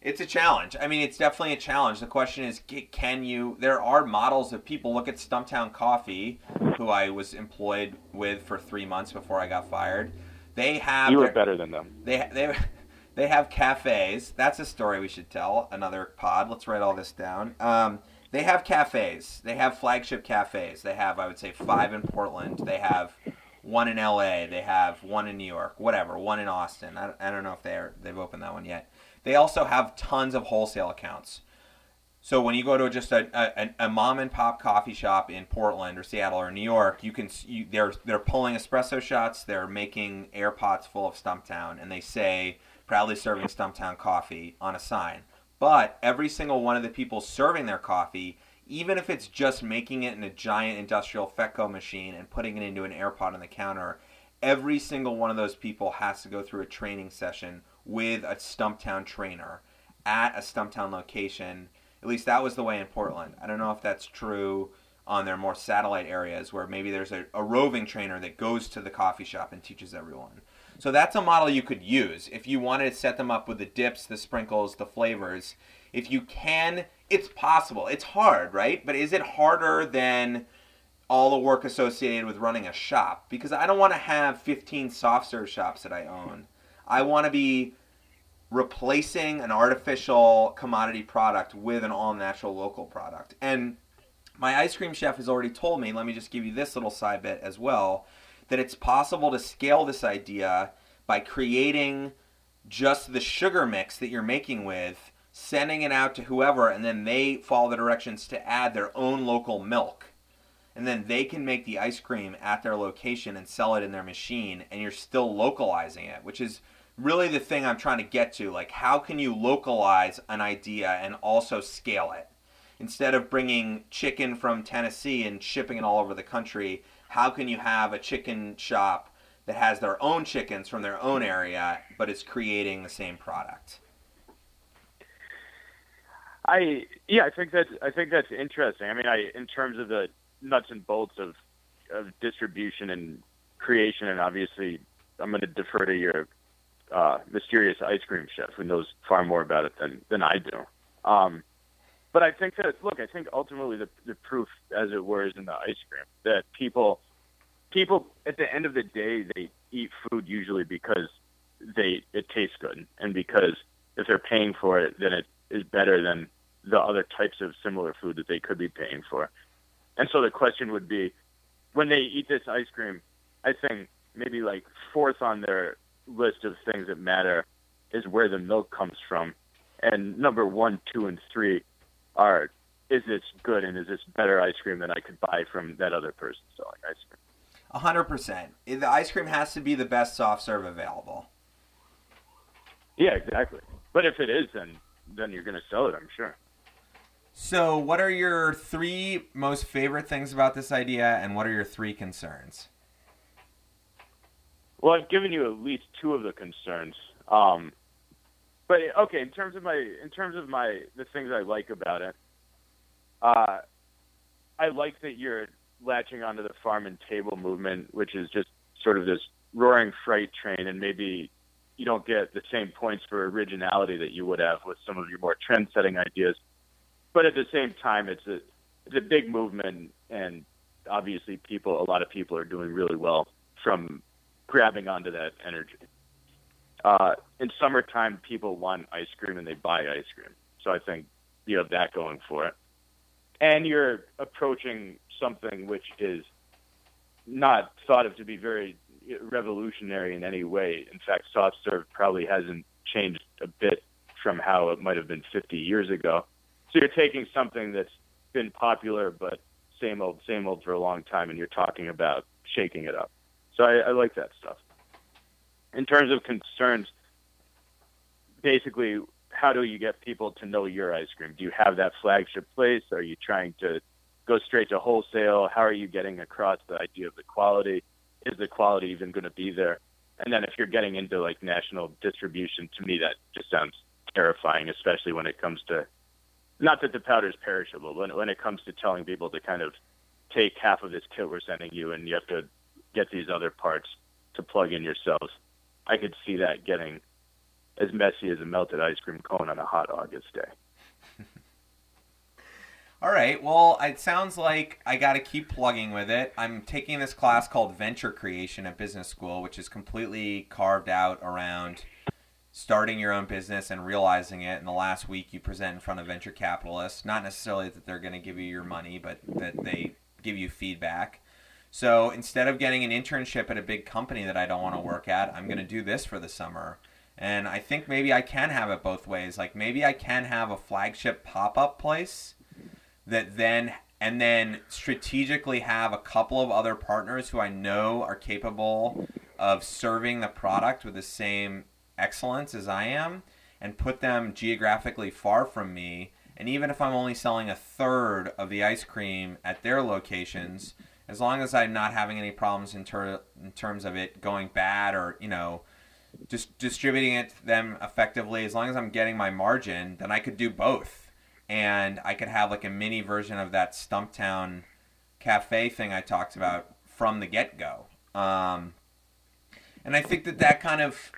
It's a challenge. I mean, it's definitely a challenge. The question is, can you? There are models of people. Look at Stumptown Coffee, who I was employed with for three months before I got fired. They have You were their- better than them. they they they have cafes. That's a story we should tell. Another pod. Let's write all this down. Um, they have cafes. They have flagship cafes. They have, I would say, five in Portland. They have one in L.A. They have one in New York. Whatever. One in Austin. I, I don't know if they're they've opened that one yet. They also have tons of wholesale accounts. So when you go to just a, a, a mom and pop coffee shop in Portland or Seattle or New York, you can you, they're they're pulling espresso shots, they're making air pots full of Stumptown, and they say proudly serving Stumptown coffee on a sign. But every single one of the people serving their coffee, even if it's just making it in a giant industrial Fetco machine and putting it into an air pot on the counter, every single one of those people has to go through a training session with a Stumptown trainer at a Stumptown location at least that was the way in Portland. I don't know if that's true on their more satellite areas where maybe there's a, a roving trainer that goes to the coffee shop and teaches everyone. So that's a model you could use if you wanted to set them up with the dips, the sprinkles, the flavors. If you can, it's possible. It's hard, right? But is it harder than all the work associated with running a shop? Because I don't want to have 15 soft serve shops that I own. I want to be replacing an artificial commodity product with an all natural local product. And my ice cream chef has already told me, let me just give you this little side bit as well, that it's possible to scale this idea by creating just the sugar mix that you're making with, sending it out to whoever, and then they follow the directions to add their own local milk. And then they can make the ice cream at their location and sell it in their machine, and you're still localizing it, which is really the thing I'm trying to get to. Like, how can you localize an idea and also scale it? Instead of bringing chicken from Tennessee and shipping it all over the country, how can you have a chicken shop that has their own chickens from their own area, but is creating the same product? I yeah, I think that's I think that's interesting. I mean, I in terms of the nuts and bolts of of distribution and creation, and obviously, I'm going to defer to your uh, mysterious ice cream chef who knows far more about it than than I do. Um, but I think that look, I think ultimately the the proof, as it were, is in the ice cream that people people at the end of the day they eat food usually because they it tastes good and because if they're paying for it, then it is better than the other types of similar food that they could be paying for. And so the question would be, when they eat this ice cream, I think maybe like fourth on their list of things that matter is where the milk comes from. And number one, two, and three are is this good and is this better ice cream than I could buy from that other person selling ice cream? A hundred percent. The ice cream has to be the best soft serve available. Yeah, exactly. But if it is, then then you're going to sell it, I'm sure. So, what are your three most favorite things about this idea, and what are your three concerns? Well, I've given you at least two of the concerns. Um, but okay, in terms of my in terms of my the things I like about it, uh, I like that you're latching onto the farm and table movement, which is just sort of this roaring freight train, and maybe you don't get the same points for originality that you would have with some of your more trend-setting ideas. But at the same time, it's a it's a big movement, and obviously, people a lot of people are doing really well from grabbing onto that energy. Uh, in summertime, people want ice cream and they buy ice cream. So I think you have that going for it. And you're approaching something which is not thought of to be very revolutionary in any way. In fact, soft serve probably hasn't changed a bit from how it might have been 50 years ago. So you're taking something that's been popular but same old, same old for a long time, and you're talking about shaking it up. So I, I like that stuff. In terms of concerns, basically, how do you get people to know your ice cream? Do you have that flagship place? Are you trying to go straight to wholesale? How are you getting across the idea of the quality? Is the quality even going to be there? And then if you're getting into like national distribution, to me that just sounds terrifying, especially when it comes to not that the powder is perishable, but when it comes to telling people to kind of take half of this kit we're sending you and you have to get these other parts to plug in yourselves. I could see that getting as messy as a melted ice cream cone on a hot August day. All right. Well, it sounds like I got to keep plugging with it. I'm taking this class called Venture Creation at Business School, which is completely carved out around starting your own business and realizing it. In the last week, you present in front of venture capitalists. Not necessarily that they're going to give you your money, but that they give you feedback. So instead of getting an internship at a big company that I don't want to work at, I'm going to do this for the summer. And I think maybe I can have it both ways. Like maybe I can have a flagship pop up place that then and then strategically have a couple of other partners who I know are capable of serving the product with the same excellence as I am and put them geographically far from me. And even if I'm only selling a third of the ice cream at their locations, as long as I'm not having any problems in, ter- in terms of it going bad or, you know, just distributing it to them effectively, as long as I'm getting my margin, then I could do both. And I could have like a mini version of that Stumptown cafe thing I talked about from the get go. Um, and I think that that kind of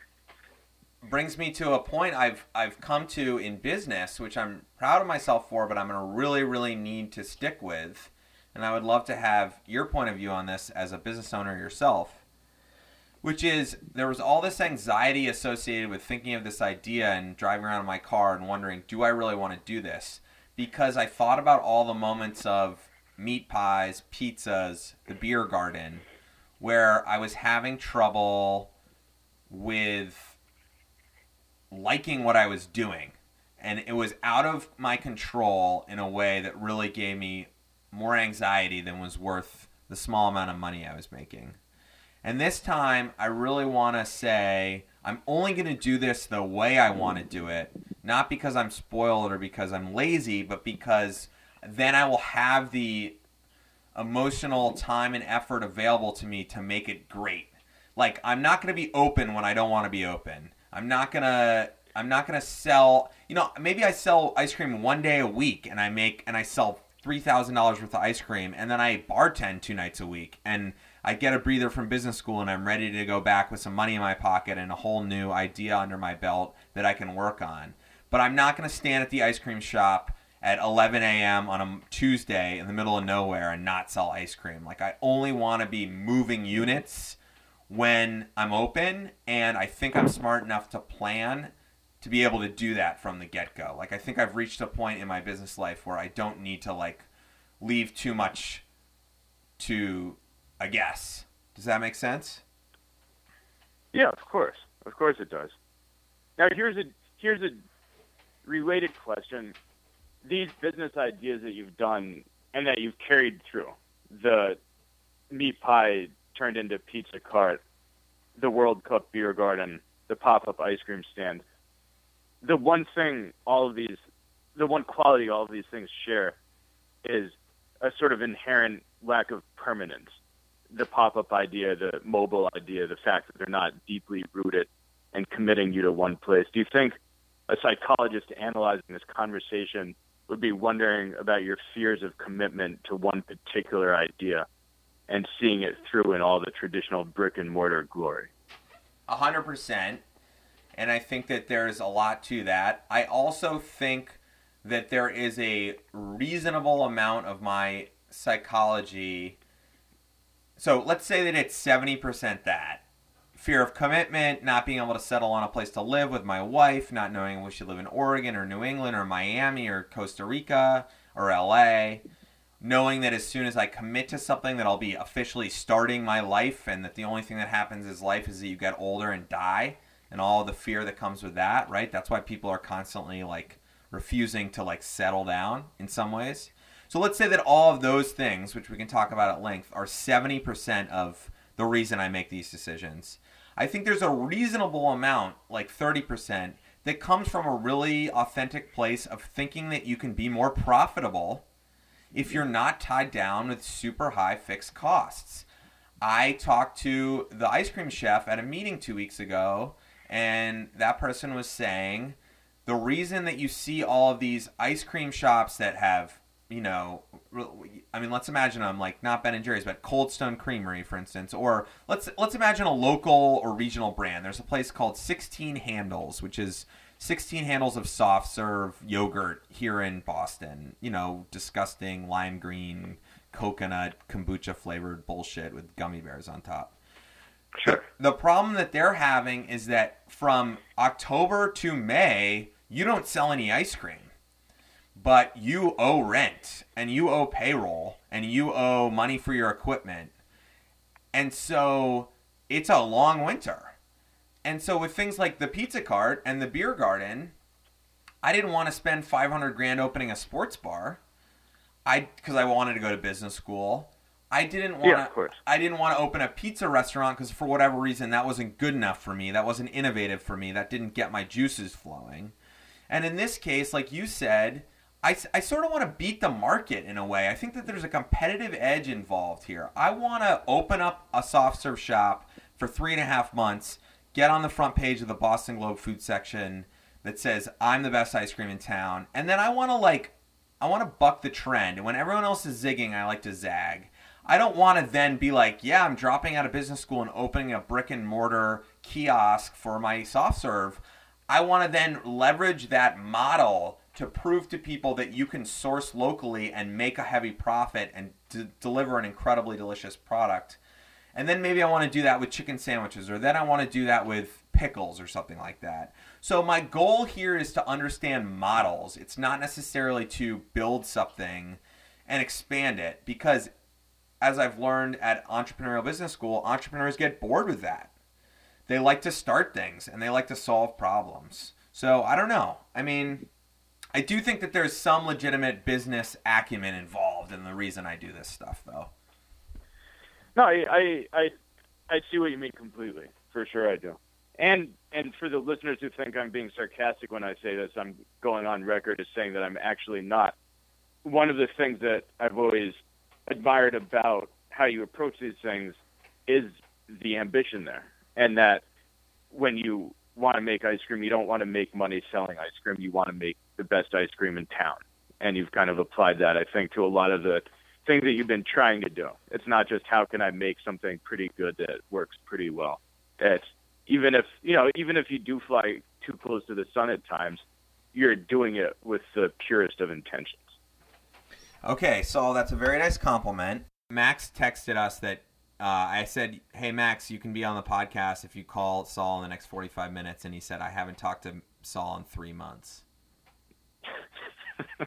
brings me to a point I've I've come to in business, which I'm proud of myself for, but I'm gonna really really need to stick with. And I would love to have your point of view on this as a business owner yourself. Which is there was all this anxiety associated with thinking of this idea and driving around in my car and wondering, do I really want to do this? Because I thought about all the moments of meat pies, pizzas, the beer garden, where I was having trouble with liking what I was doing. And it was out of my control in a way that really gave me more anxiety than was worth the small amount of money I was making. And this time, I really want to say I'm only going to do this the way I want to do it, not because I'm spoiled or because I'm lazy, but because then I will have the emotional time and effort available to me to make it great. Like I'm not going to be open when I don't want to be open. I'm not going to I'm not going to sell, you know, maybe I sell ice cream one day a week and I make and I sell $3,000 worth of ice cream and then I bartend two nights a week and I get a breather from business school and I'm ready to go back with some money in my pocket and a whole new idea under my belt that I can work on. But I'm not going to stand at the ice cream shop at 11 a.m. on a Tuesday in the middle of nowhere and not sell ice cream. Like I only want to be moving units when I'm open, and I think I'm smart enough to plan to be able to do that from the get go. Like I think I've reached a point in my business life where I don't need to like leave too much to a guess. Does that make sense? Yeah, of course, of course it does. Now here's a here's a related question. These business ideas that you've done and that you've carried through, the meat pie turned into pizza cart, the World Cup beer garden, the pop up ice cream stand. The one thing all of these, the one quality all of these things share is a sort of inherent lack of permanence. The pop up idea, the mobile idea, the fact that they're not deeply rooted and committing you to one place. Do you think a psychologist analyzing this conversation would be wondering about your fears of commitment to one particular idea and seeing it through in all the traditional brick and mortar glory. A hundred percent. And I think that there's a lot to that. I also think that there is a reasonable amount of my psychology. So let's say that it's 70% that. Fear of commitment, not being able to settle on a place to live with my wife, not knowing we should live in Oregon or New England or Miami or Costa Rica or LA knowing that as soon as I commit to something that I'll be officially starting my life and that the only thing that happens is life is that you get older and die and all the fear that comes with that, right? That's why people are constantly like refusing to like settle down in some ways. So let's say that all of those things, which we can talk about at length, are 70% of the reason I make these decisions. I think there's a reasonable amount, like 30%, that comes from a really authentic place of thinking that you can be more profitable if you're not tied down with super high fixed costs. I talked to the ice cream chef at a meeting two weeks ago, and that person was saying the reason that you see all of these ice cream shops that have, you know, I mean, let's imagine them like not Ben and Jerry's, but Cold Stone Creamery, for instance, or let's let's imagine a local or regional brand. There's a place called Sixteen Handles, which is 16 handles of soft serve yogurt here in Boston. You know, disgusting lime green coconut kombucha flavored bullshit with gummy bears on top. Sure. The problem that they're having is that from October to May, you don't sell any ice cream. But you owe rent and you owe payroll and you owe money for your equipment. And so it's a long winter and so with things like the Pizza Cart and the Beer Garden, I didn't want to spend 500 grand opening a sports bar. I because I wanted to go to business school. I didn't want Yeah, to. I didn't want to open a pizza restaurant because for whatever reason that wasn't good enough for me. That wasn't innovative for me. That didn't get my juices flowing. And in this case, like you said, I, I sort of want to beat the market in a way. I think that there's a competitive edge involved here. I want to open up a soft serve shop for three and a half months, get on the front page of the Boston Globe food section that says I'm the best ice cream in town, and then I want to like I want to buck the trend. And when everyone else is zigging, I like to zag. I don't want to then be like, yeah, I'm dropping out of business school and opening a brick and mortar kiosk for my soft serve. I want to then leverage that model to prove to people that you can source locally and make a heavy profit and d- deliver an incredibly delicious product. And then maybe I want to do that with chicken sandwiches, or then I want to do that with pickles or something like that. So my goal here is to understand models. It's not necessarily to build something and expand it because as I've learned at entrepreneurial business school, entrepreneurs get bored with that. They like to start things and they like to solve problems. So I don't know. I mean, I do think that there's some legitimate business acumen involved in the reason I do this stuff, though. No, I, I I I see what you mean completely. For sure, I do. And and for the listeners who think I'm being sarcastic when I say this, I'm going on record as saying that I'm actually not. One of the things that I've always admired about how you approach these things is the ambition there, and that when you want to make ice cream, you don't want to make money selling ice cream. You want to make the best ice cream in town, and you've kind of applied that, I think, to a lot of the things that you've been trying to do. It's not just how can I make something pretty good that works pretty well. It's even if you know, even if you do fly too close to the sun at times, you're doing it with the purest of intentions. Okay, so that's a very nice compliment. Max texted us that uh, I said, "Hey Max, you can be on the podcast if you call Saul in the next 45 minutes," and he said, "I haven't talked to Saul in three months."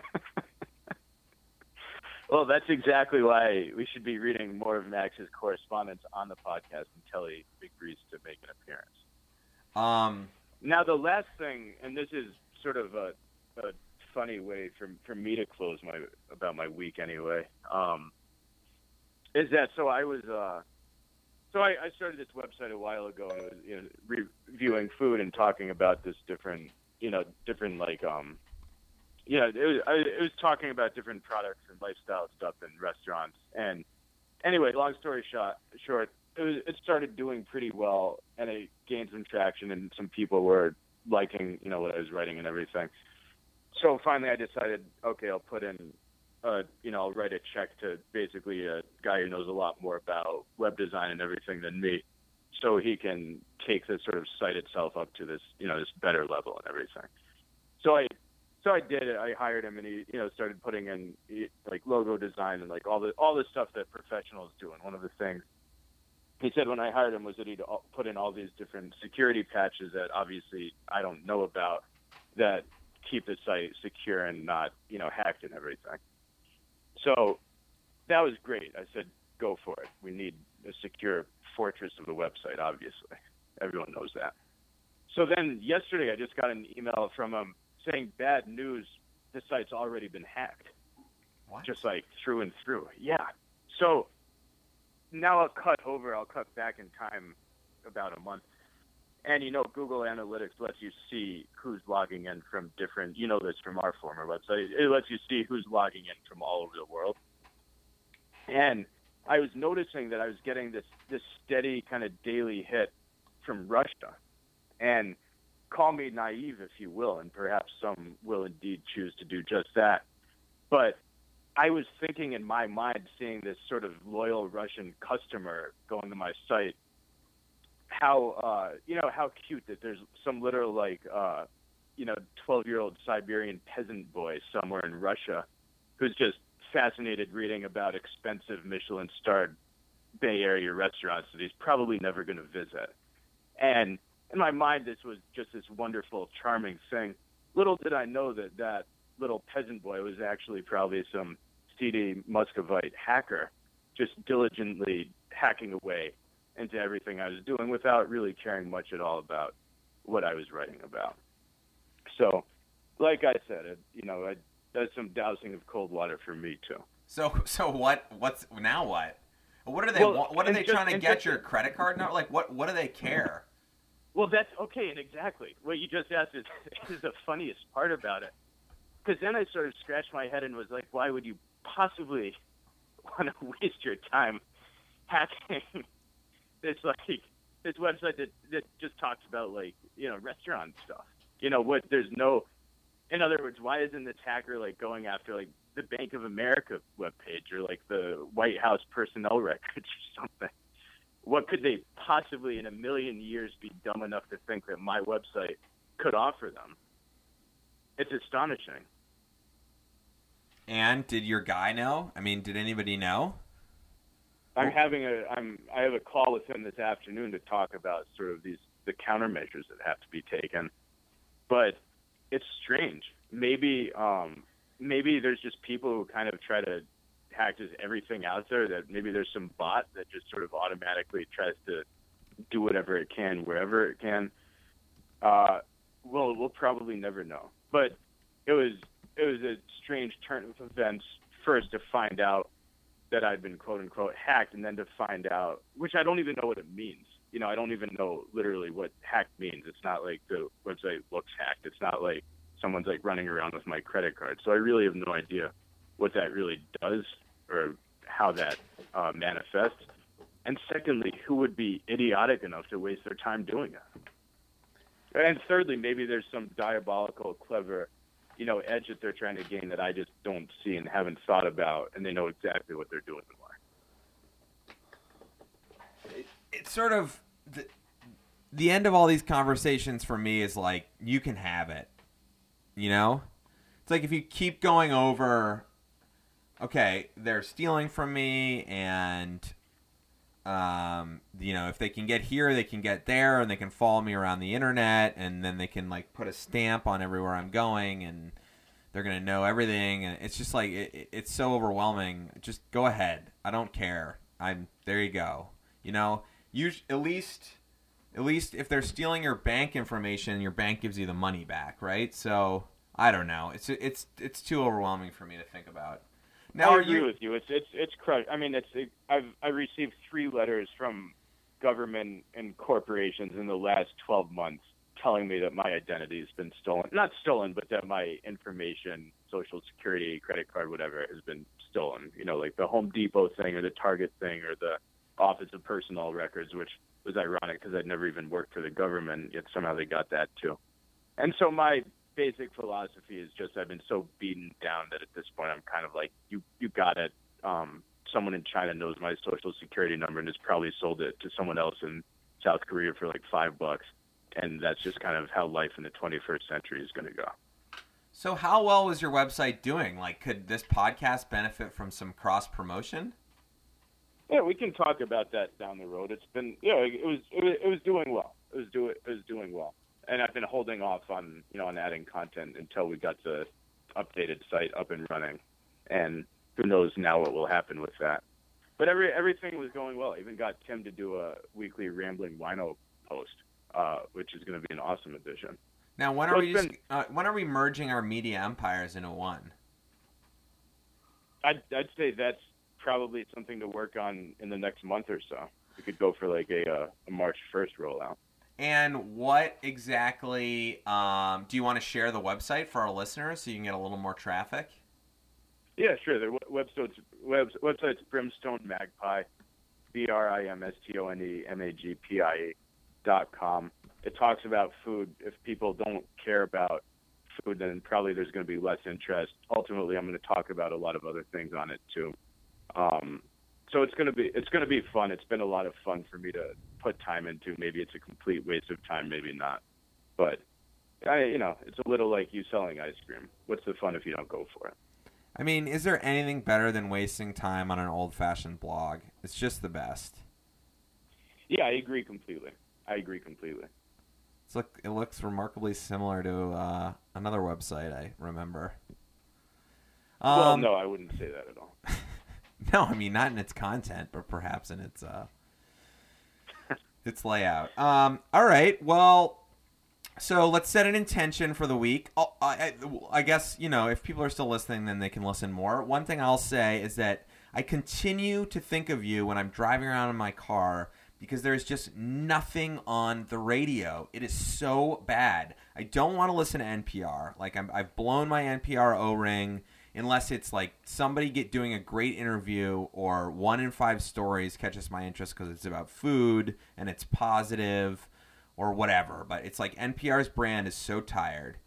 Well, that's exactly why we should be reading more of Max's correspondence on the podcast until he agrees to make an appearance. Um, Now, the last thing, and this is sort of a, a funny way for for me to close my about my week anyway, um, is that so I was uh, so I, I started this website a while ago and was you know, reviewing food and talking about this different you know different like um know it was I, it was talking about different products and lifestyle stuff and restaurants. And anyway long story short short it was it started doing pretty well and it gained some traction and some people were liking you know what I was writing and everything so finally I decided okay I'll put in uh, you know, I'll write a check to basically a guy who knows a lot more about web design and everything than me, so he can take this sort of site itself up to this, you know, this better level and everything. So I, so I did it. I hired him, and he, you know, started putting in like logo design and like all the all the stuff that professionals do. And one of the things he said when I hired him was that he'd all- put in all these different security patches that obviously I don't know about that keep the site secure and not, you know, hacked and everything. So that was great. I said, go for it. We need a secure fortress of the website, obviously. Everyone knows that. So then yesterday, I just got an email from him saying, bad news, the site's already been hacked. what? Just like through and through. Yeah. So now I'll cut over, I'll cut back in time about a month. And you know, Google Analytics lets you see who's logging in from different, you know, this from our former website. It lets you see who's logging in from all over the world. And I was noticing that I was getting this, this steady kind of daily hit from Russia. And call me naive, if you will, and perhaps some will indeed choose to do just that. But I was thinking in my mind, seeing this sort of loyal Russian customer going to my site, how uh, you know how cute that there's some little like uh, you know 12 year old Siberian peasant boy somewhere in Russia who's just fascinated reading about expensive Michelin starred Bay Area restaurants that he's probably never going to visit. And in my mind, this was just this wonderful, charming thing. Little did I know that that little peasant boy was actually probably some seedy Muscovite hacker, just diligently hacking away into everything I was doing without really caring much at all about what I was writing about. So, like I said, it, you know, it does some dousing of cold water for me too. So so what? What's now? What? What are they? Well, what are they just- trying to get just- your credit card number? Like what? What do they care? Well, that's okay, and exactly what you just asked is, is the funniest part about it. Because then I sort of scratched my head and was like, why would you possibly want to waste your time hacking this like this website that that just talks about like you know restaurant stuff? You know what? There's no. In other words, why isn't this hacker like going after like the Bank of America webpage or like the White House personnel records or something? what could they possibly in a million years be dumb enough to think that my website could offer them? It's astonishing. And did your guy know? I mean, did anybody know? I'm having a I'm I have a call with him this afternoon to talk about sort of these the countermeasures that have to be taken. But it's strange. Maybe um maybe there's just people who kind of try to hack just everything out there that maybe there's some bot that just sort of automatically tries to do whatever it can wherever it can. Uh well we'll probably never know. But it was it was a strange turn of events first to find out that I'd been quote unquote hacked, and then to find out, which I don't even know what it means. You know, I don't even know literally what hacked means. It's not like the website looks hacked. It's not like someone's like running around with my credit card. So I really have no idea what that really does or how that uh, manifests. And secondly, who would be idiotic enough to waste their time doing it? And thirdly, maybe there's some diabolical, clever you know, edge that they're trying to gain that I just don't see and haven't thought about, and they know exactly what they're doing more. It's sort of the, the end of all these conversations for me is like you can have it. You know, it's like if you keep going over, okay, they're stealing from me, and um, you know, if they can get here, they can get there, and they can follow me around the internet, and then they can like put a stamp on everywhere I'm going, and they're gonna know everything, and it's just like it, it- it's so overwhelming. Just go ahead. I don't care. I'm there. You go. You know, you at least. At least if they're stealing your bank information, your bank gives you the money back, right? So I don't know. It's it's it's too overwhelming for me to think about. Now, I are agree you? with you. It's it's it's crushed. I mean, it's it, I've I received three letters from government and corporations in the last 12 months telling me that my identity has been stolen. Not stolen, but that my information, social security, credit card, whatever, has been stolen. You know, like the Home Depot thing or the Target thing or the Office of Personnel Records, which was ironic because I'd never even worked for the government, yet somehow they got that too. And so my basic philosophy is just I've been so beaten down that at this point I'm kind of like, you you got it. Um, someone in China knows my social security number and has probably sold it to someone else in South Korea for like five bucks. And that's just kind of how life in the 21st century is going to go. So how well was your website doing? Like, could this podcast benefit from some cross promotion? Yeah, we can talk about that down the road. It's been yeah, it was it was, it was doing well. It was do it was doing well, and I've been holding off on you know on adding content until we got the updated site up and running, and who knows now what will happen with that. But every everything was going well. I even got Tim to do a weekly rambling wino post, uh, which is going to be an awesome addition. Now, when are we just, uh, when are we merging our media empires into one? I'd I'd say that's probably something to work on in the next month or so. We could go for like a, uh, a March first rollout. And what exactly um, do you want to share the website for our listeners so you can get a little more traffic? Yeah, sure. The website's web, website's Brimstone Magpie, B R I M S T O N E M A G P I E dot com. It talks about food. If people don't care about food, then probably there's going to be less interest. Ultimately, I'm going to talk about a lot of other things on it too. Um, so it's going to be it's to be fun. It's been a lot of fun for me to put time into. Maybe it's a complete waste of time, maybe not. But I, you know, it's a little like you selling ice cream. What's the fun if you don't go for it? I mean, is there anything better than wasting time on an old-fashioned blog? It's just the best. Yeah, I agree completely. I agree completely. It's look, it looks remarkably similar to uh, another website I remember. well, Um, no, I wouldn't say that at all. no, I mean not in its content, but perhaps in its uh, It's layout. Um, all right. Well, so let's set an intention for the week. Oh, I, I, I guess you know if people are still listening, then they can listen more. One thing I'll say is that I continue to think of you when I'm driving around in my car because there's just nothing on the radio. It is so bad. I don't want to listen to NPR. Like I'm, I've blown my NPR O ring unless it's like somebody get doing a great interview or one in five stories catches my interest because it's about food and it's positive or whatever. But it's like NPR's brand is so tired.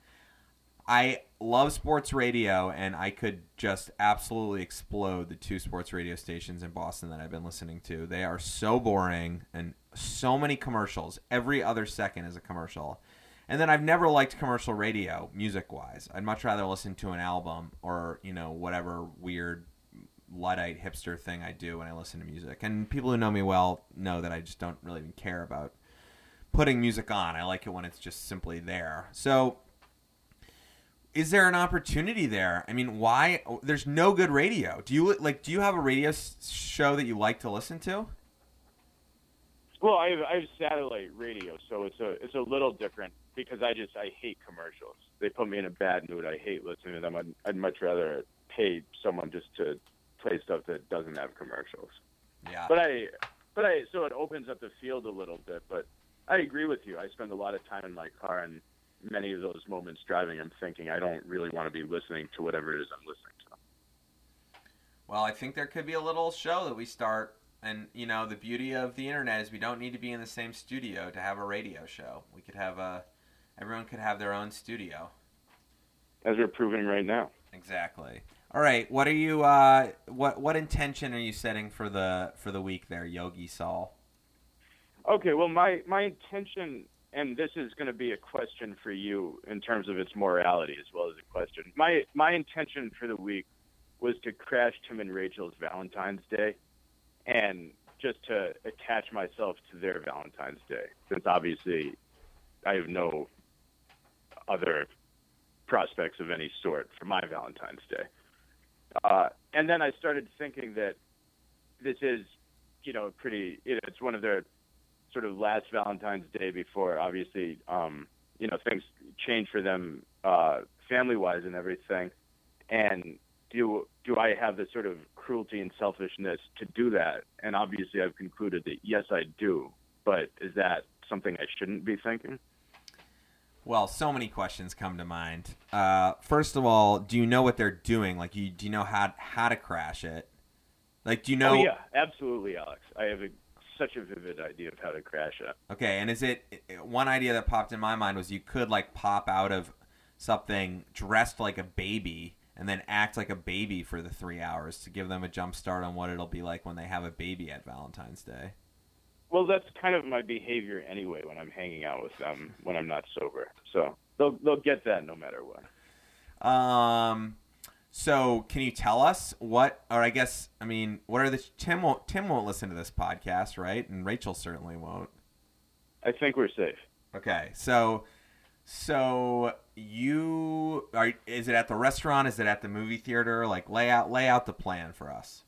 I love sports radio, and I could just absolutely explode the two sports radio stations in Boston that I've been listening to. They are so boring and so many commercials. Every other second is a commercial. And then I've never liked commercial radio, music wise. I'd much rather listen to an album or, you know, whatever weird Luddite hipster thing I do when I listen to music. And people who know me well know that I just don't really even care about putting music on. I like it when it's just simply there. So is there an opportunity there? I mean, why? Oh, there's no good radio. Do you like? Do you have a radio show that you like to listen to? Well, I have, I have satellite radio, so it's a it's a little different because I just I hate commercials. They put me in a bad mood. I hate listening to them. I'd, I'd much rather pay someone just to play stuff that doesn't have commercials. Yeah. But I, but I, so it opens up the field a little bit. But I agree with you. I spend a lot of time in my car, and many of those moments driving, I'm thinking I don't really want to be listening to whatever it is I'm listening to. Well, I think there could be a little show that we start. And, you know, the beauty of the internet is we don't need to be in the same studio to have a radio show. We could have a, everyone could have their own studio. As we're proving right now. Exactly. All right. What are you, uh, what, what intention are you setting for the, for the week there, Yogi Saul? Okay. Well, my, my intention and this is going to be a question for you in terms of its morality as well as a question. My my intention for the week was to crash Tim and Rachel's Valentine's Day, and just to attach myself to their Valentine's Day, since obviously I have no other prospects of any sort for my Valentine's Day. Uh, and then I started thinking that this is, you know, pretty. It's one of their sort of last Valentine's Day before obviously um, you know things change for them uh, family wise and everything. And do do I have the sort of cruelty and selfishness to do that? And obviously, I've concluded that yes, I do. But is that something I shouldn't be thinking? Well, so many questions come to mind. Uh, first of all, do you know what they're doing? Like, you do you know how how to crash it? Like, do you know? Oh yeah, absolutely, Alex. I have a such a vivid idea of how to crash it. Okay, and is it one idea that popped in my mind was you could like pop out of something dressed like a baby and then act like a baby for the three hours to give them a jump start on what it'll be like when they have a baby at Valentine's Day. Well, that's kind of my behavior anyway when I'm hanging out with them when I'm not sober. So they'll they'll get that no matter what. Um, so, can you tell us what, or I guess, I mean, what are the Tim won't Tim won't listen to this podcast, right? And Rachel certainly won't. I think we're safe. Okay, so, so you are? Is it at the restaurant? Is it at the movie theater? Like, lay out lay out the plan for us.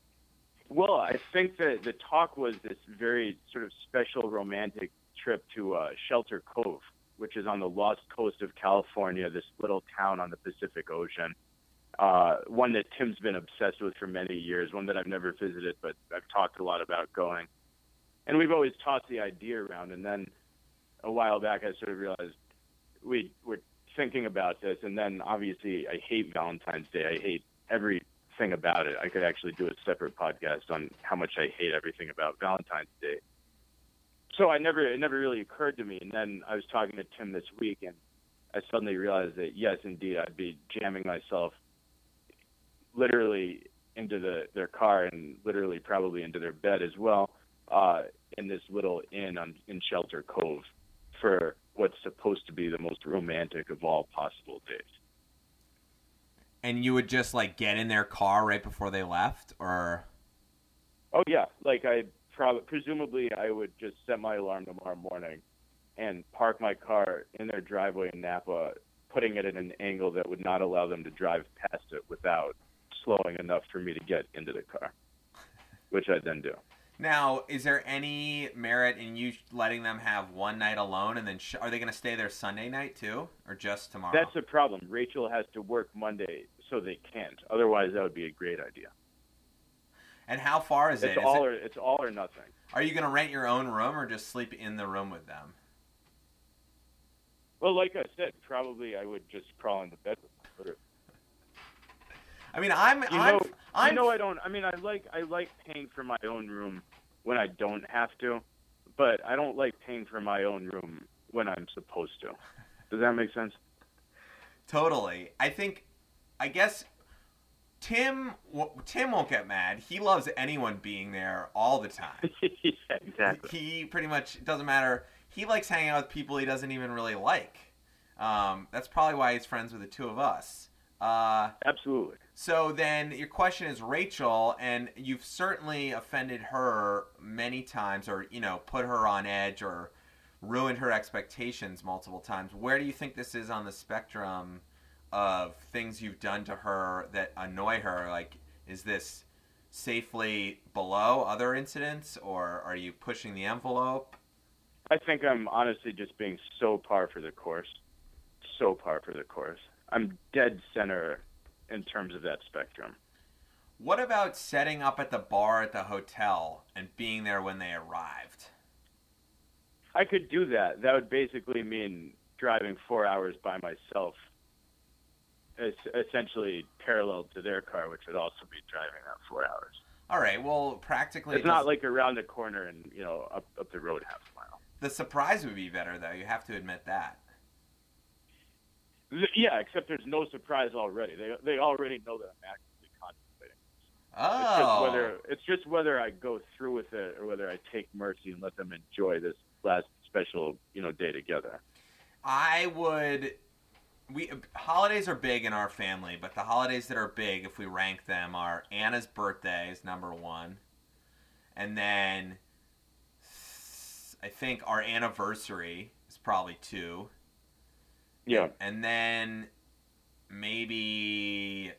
Well, I think that the talk was this very sort of special romantic trip to uh, Shelter Cove, which is on the lost coast of California, this little town on the Pacific Ocean uh, one that Tim's been obsessed with for many years, one that I've never visited, but I've talked a lot about going. And we've always tossed the idea around. And then a while back, I sort of realized we were thinking about this. And then obviously, I hate Valentine's Day. I hate everything about it. I could actually do a separate podcast on how much I hate everything about Valentine's Day. So I never, it never really occurred to me. And then I was talking to Tim this week, and I suddenly realized that yes, indeed, I'd be jamming myself literally into the their car and literally probably into their bed as well uh, in this little inn on, in Shelter Cove for what's supposed to be the most romantic of all possible days. And you would just like get in their car right before they left, or? Oh yeah, like I probably presumably I would just set my alarm tomorrow morning and park my car in their driveway in Napa, putting it at an angle that would not allow them to drive past it without slowing enough for me to get into the car, which I then do. Now, is there any merit in you letting them have one night alone, and then sh- are they going to stay there Sunday night too, or just tomorrow? That's the problem. Rachel has to work Monday, so they can't. Otherwise, that would be a great idea. and how far is It's it? Is all it- or it's all or nothing. Are you going to rent your own room, or just sleep in the room with them? Well, like I said, probably I would just crawl into bed with them. I mean, I'm, You I'm, know, I'm, I know I don't. I mean, I like I like paying for my own room when I don't have to, but I don't like paying for my own room when I'm supposed to. Does that make sense? Totally. I think, I guess, Tim. Tim won't get mad. He loves anyone being there all the time. yeah, exactly. He pretty much it doesn't matter. He likes hanging out with people he doesn't even really like. Um, that's probably why he's friends with the two of us. Uh, Absolutely. so then your question is Rachel, and you've certainly offended her many times, or you know, put her on edge, or ruined her expectations multiple times. Where do you think this is on the spectrum of things you've done to her that annoy her? Like, is this safely below other incidents, or are you pushing the envelope? I think I'm honestly just being so par for the course. So par for the course. I'm dead center in terms of that spectrum. What about setting up at the bar at the hotel and being there when they arrived? I could do that. That would basically mean driving four hours by myself, essentially parallel to their car, which would also be driving that four hours. All right. Well, practically, It's it not like around the corner and you know up up the road half a mile. the surprise would be better, though. You have to admit that. Yeah, except there's no surprise already. They they already know that I'm actively contemplating. It's just Oh, whether it's just whether I go through with it or whether I take mercy and let them enjoy this last special you know day together. I would. We holidays are big in our family, but the holidays that are big, if we rank them, are Anna's birthday is number one, and then I think our anniversary is probably two. Yeah, and then maybe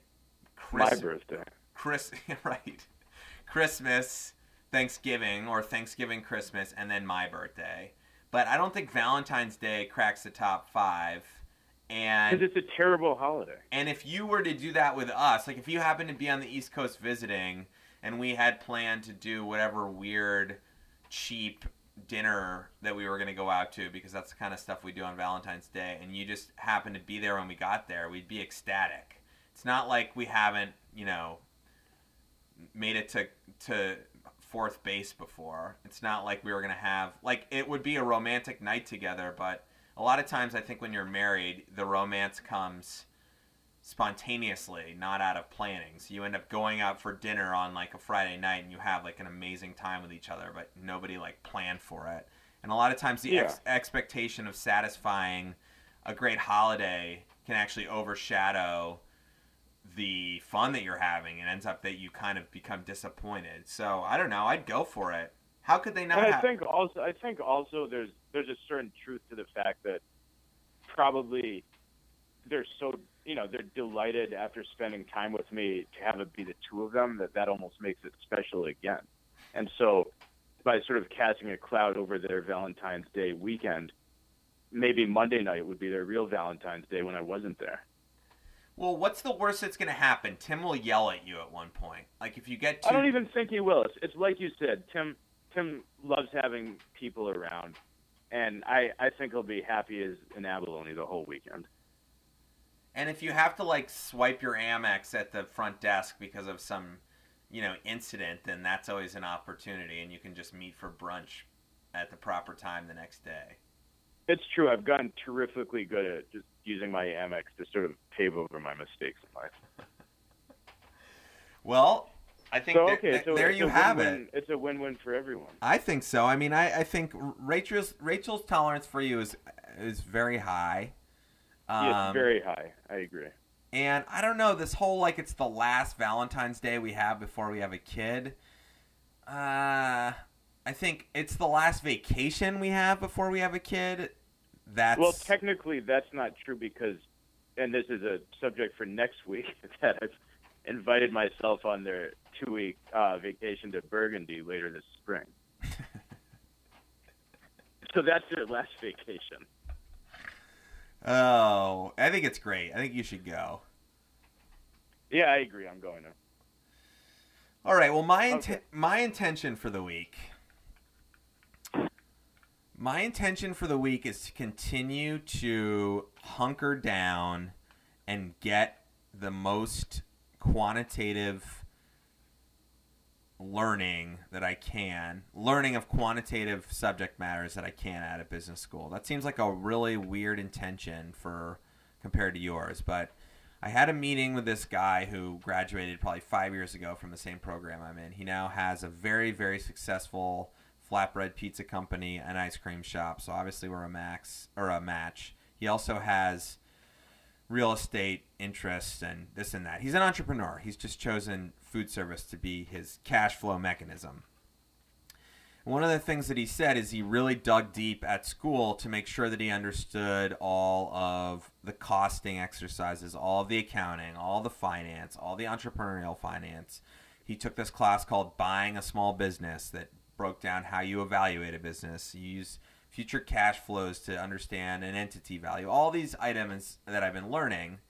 my birthday. Chris, right, Christmas, Thanksgiving, or Thanksgiving, Christmas, and then my birthday. But I don't think Valentine's Day cracks the top five. And Because it's a terrible holiday. and if you were to do that with us, like if you happen to be on the East Coast visiting and we had planned to do whatever weird, cheap dinner that we were going to go out to because that's the kind of stuff we do on Valentine's Day, and you just happened to be there when we got there, we'd be ecstatic. It's not like we haven't, you know, made it to to fourth base before. It's not like we were going to have like it would be a romantic night together, but a lot of times I think when you're married, the romance comes spontaneously, not out of planning. So you end up going out for dinner on like a Friday night and you have like an amazing time with each other, but nobody like planned for it. And a lot of times the Yeah. ex- expectation of satisfying a great holiday can actually overshadow the fun that you're having and ends up that you kind of become disappointed. So I don't know, I'd go for it. How could they not And I have think also I think also there's there's a certain truth to the fact that probably they're so you know they're delighted after spending time with me to have it be the two of them that that almost makes it special again. And so by sort of casting a cloud over their Valentine's Day weekend, maybe Monday night would be their real Valentine's Day when I wasn't there. Well, what's the worst that's going to happen? Tim will yell at you at one point. Like if you get too I don't even think he will. It's, it's like you said, Tim. Tim loves having people around, and I I think he'll be happy as an abalone the whole weekend. And if you have to like swipe your Amex at the front desk because of some, you know, incident, then that's always an opportunity, and you can just meet for brunch at the proper time the next day. It's true. I've gotten terrifically good at just using my Amex to sort of pave over my mistakes in life. Well, I think So that- okay, that- so there you have it. It's a win-win for everyone. I think so. I mean, I, I think Rachel's Rachel's tolerance for you is is very high. Um, yes, very high. I agree. And I don't know this whole like it's the last Valentine's Day we have before we have a kid. Uh, I think it's the last vacation we have before we have a kid. That's Well, technically, that's not true because, and this is a subject for next week, that I've invited myself on their two week uh, vacation to Burgundy later this spring. so that's your last vacation. Oh, I think it's great. I think you should go. Yeah, I agree. I'm going to. All right. Well, my inten- Okay. my intention for the week. My intention for the week is to continue to hunker down and get the most quantitative learning that I can, learning of quantitative subject matters that I can at a business school. That seems like a really weird intention for compared to yours, but I had a meeting with this guy who graduated probably five years ago from the same program I'm in. He now has a very, very successful flatbread pizza company and ice cream shop. So obviously we're a max or a match. He also has real estate interests and this and that. He's an entrepreneur. He's just chosen food service to be his cash flow mechanism. One of the things that he said is he really dug deep at school to make sure that he understood all of the costing exercises, all of the accounting, all the finance, all the entrepreneurial finance. He took this class called Buying a Small Business that broke down how you evaluate a business. You use future cash flows to understand an entity value. All these items that I've been learning.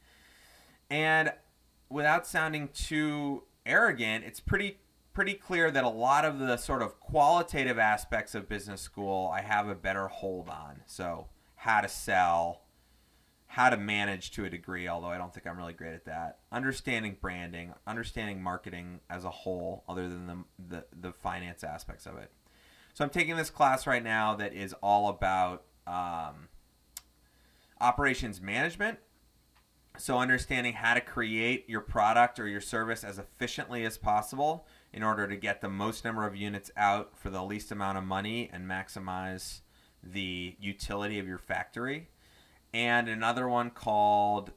And without sounding too arrogant, it's pretty pretty clear that a lot of the sort of qualitative aspects of business school I have a better hold on. So, how to sell, how to manage to a degree, although I don't think I'm really great at that. Understanding branding, understanding marketing as a whole, other than the the, the finance aspects of it. So I'm taking this class right now that is all about um, operations management. So understanding how to create your product or your service as efficiently as possible in order to get the most number of units out for the least amount of money and maximize the utility of your factory. And another one called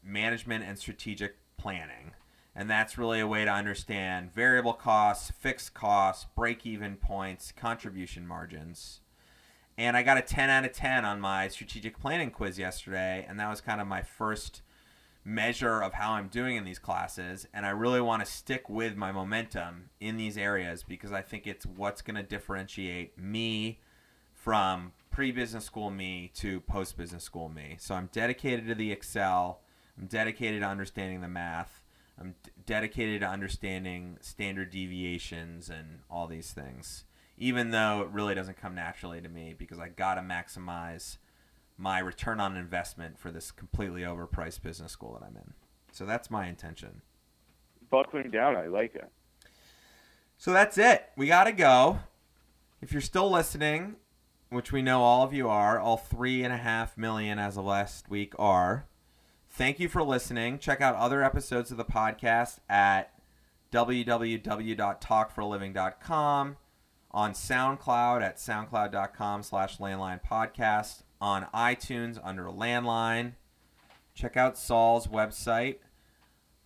Management and Strategic Planning. And that's really a way to understand variable costs, fixed costs, break even points, contribution margins. And I got a 10 out of 10 on my strategic planning quiz yesterday, and that was kind of my first measure of how I'm doing in these classes. And I really want to stick with my momentum in these areas because I think it's what's going to differentiate me from pre business school me to post business school me. So I'm dedicated to the Excel, I'm dedicated to understanding the math. I'm d- dedicated to understanding standard deviations and all these things, even though it really doesn't come naturally to me because I got to maximize my return on investment for this completely overpriced business school that I'm in. So that's my intention. Buckling down, I like it. So that's it. We got to go. If you're still listening, which we know all of you are, all three and a half million as of last week are, thank you for listening. Check out other episodes of the podcast at www.talkforaliving.com, on SoundCloud at soundcloud.com slash landline podcast, on iTunes under landline. Check out Saul's website,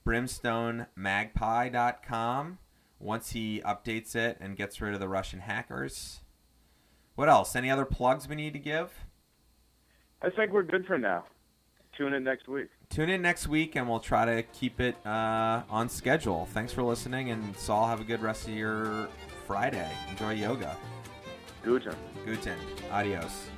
brimstonemagpie.com, once he updates it and gets rid of the Russian hackers. What else? Any other plugs we need to give? I think we're good for now. Tune in next week. Tune in next week and we'll try to keep it uh, on schedule. Thanks for listening, and Saul, have a good rest of your Friday. Enjoy yoga. Guten. Guten. Adios.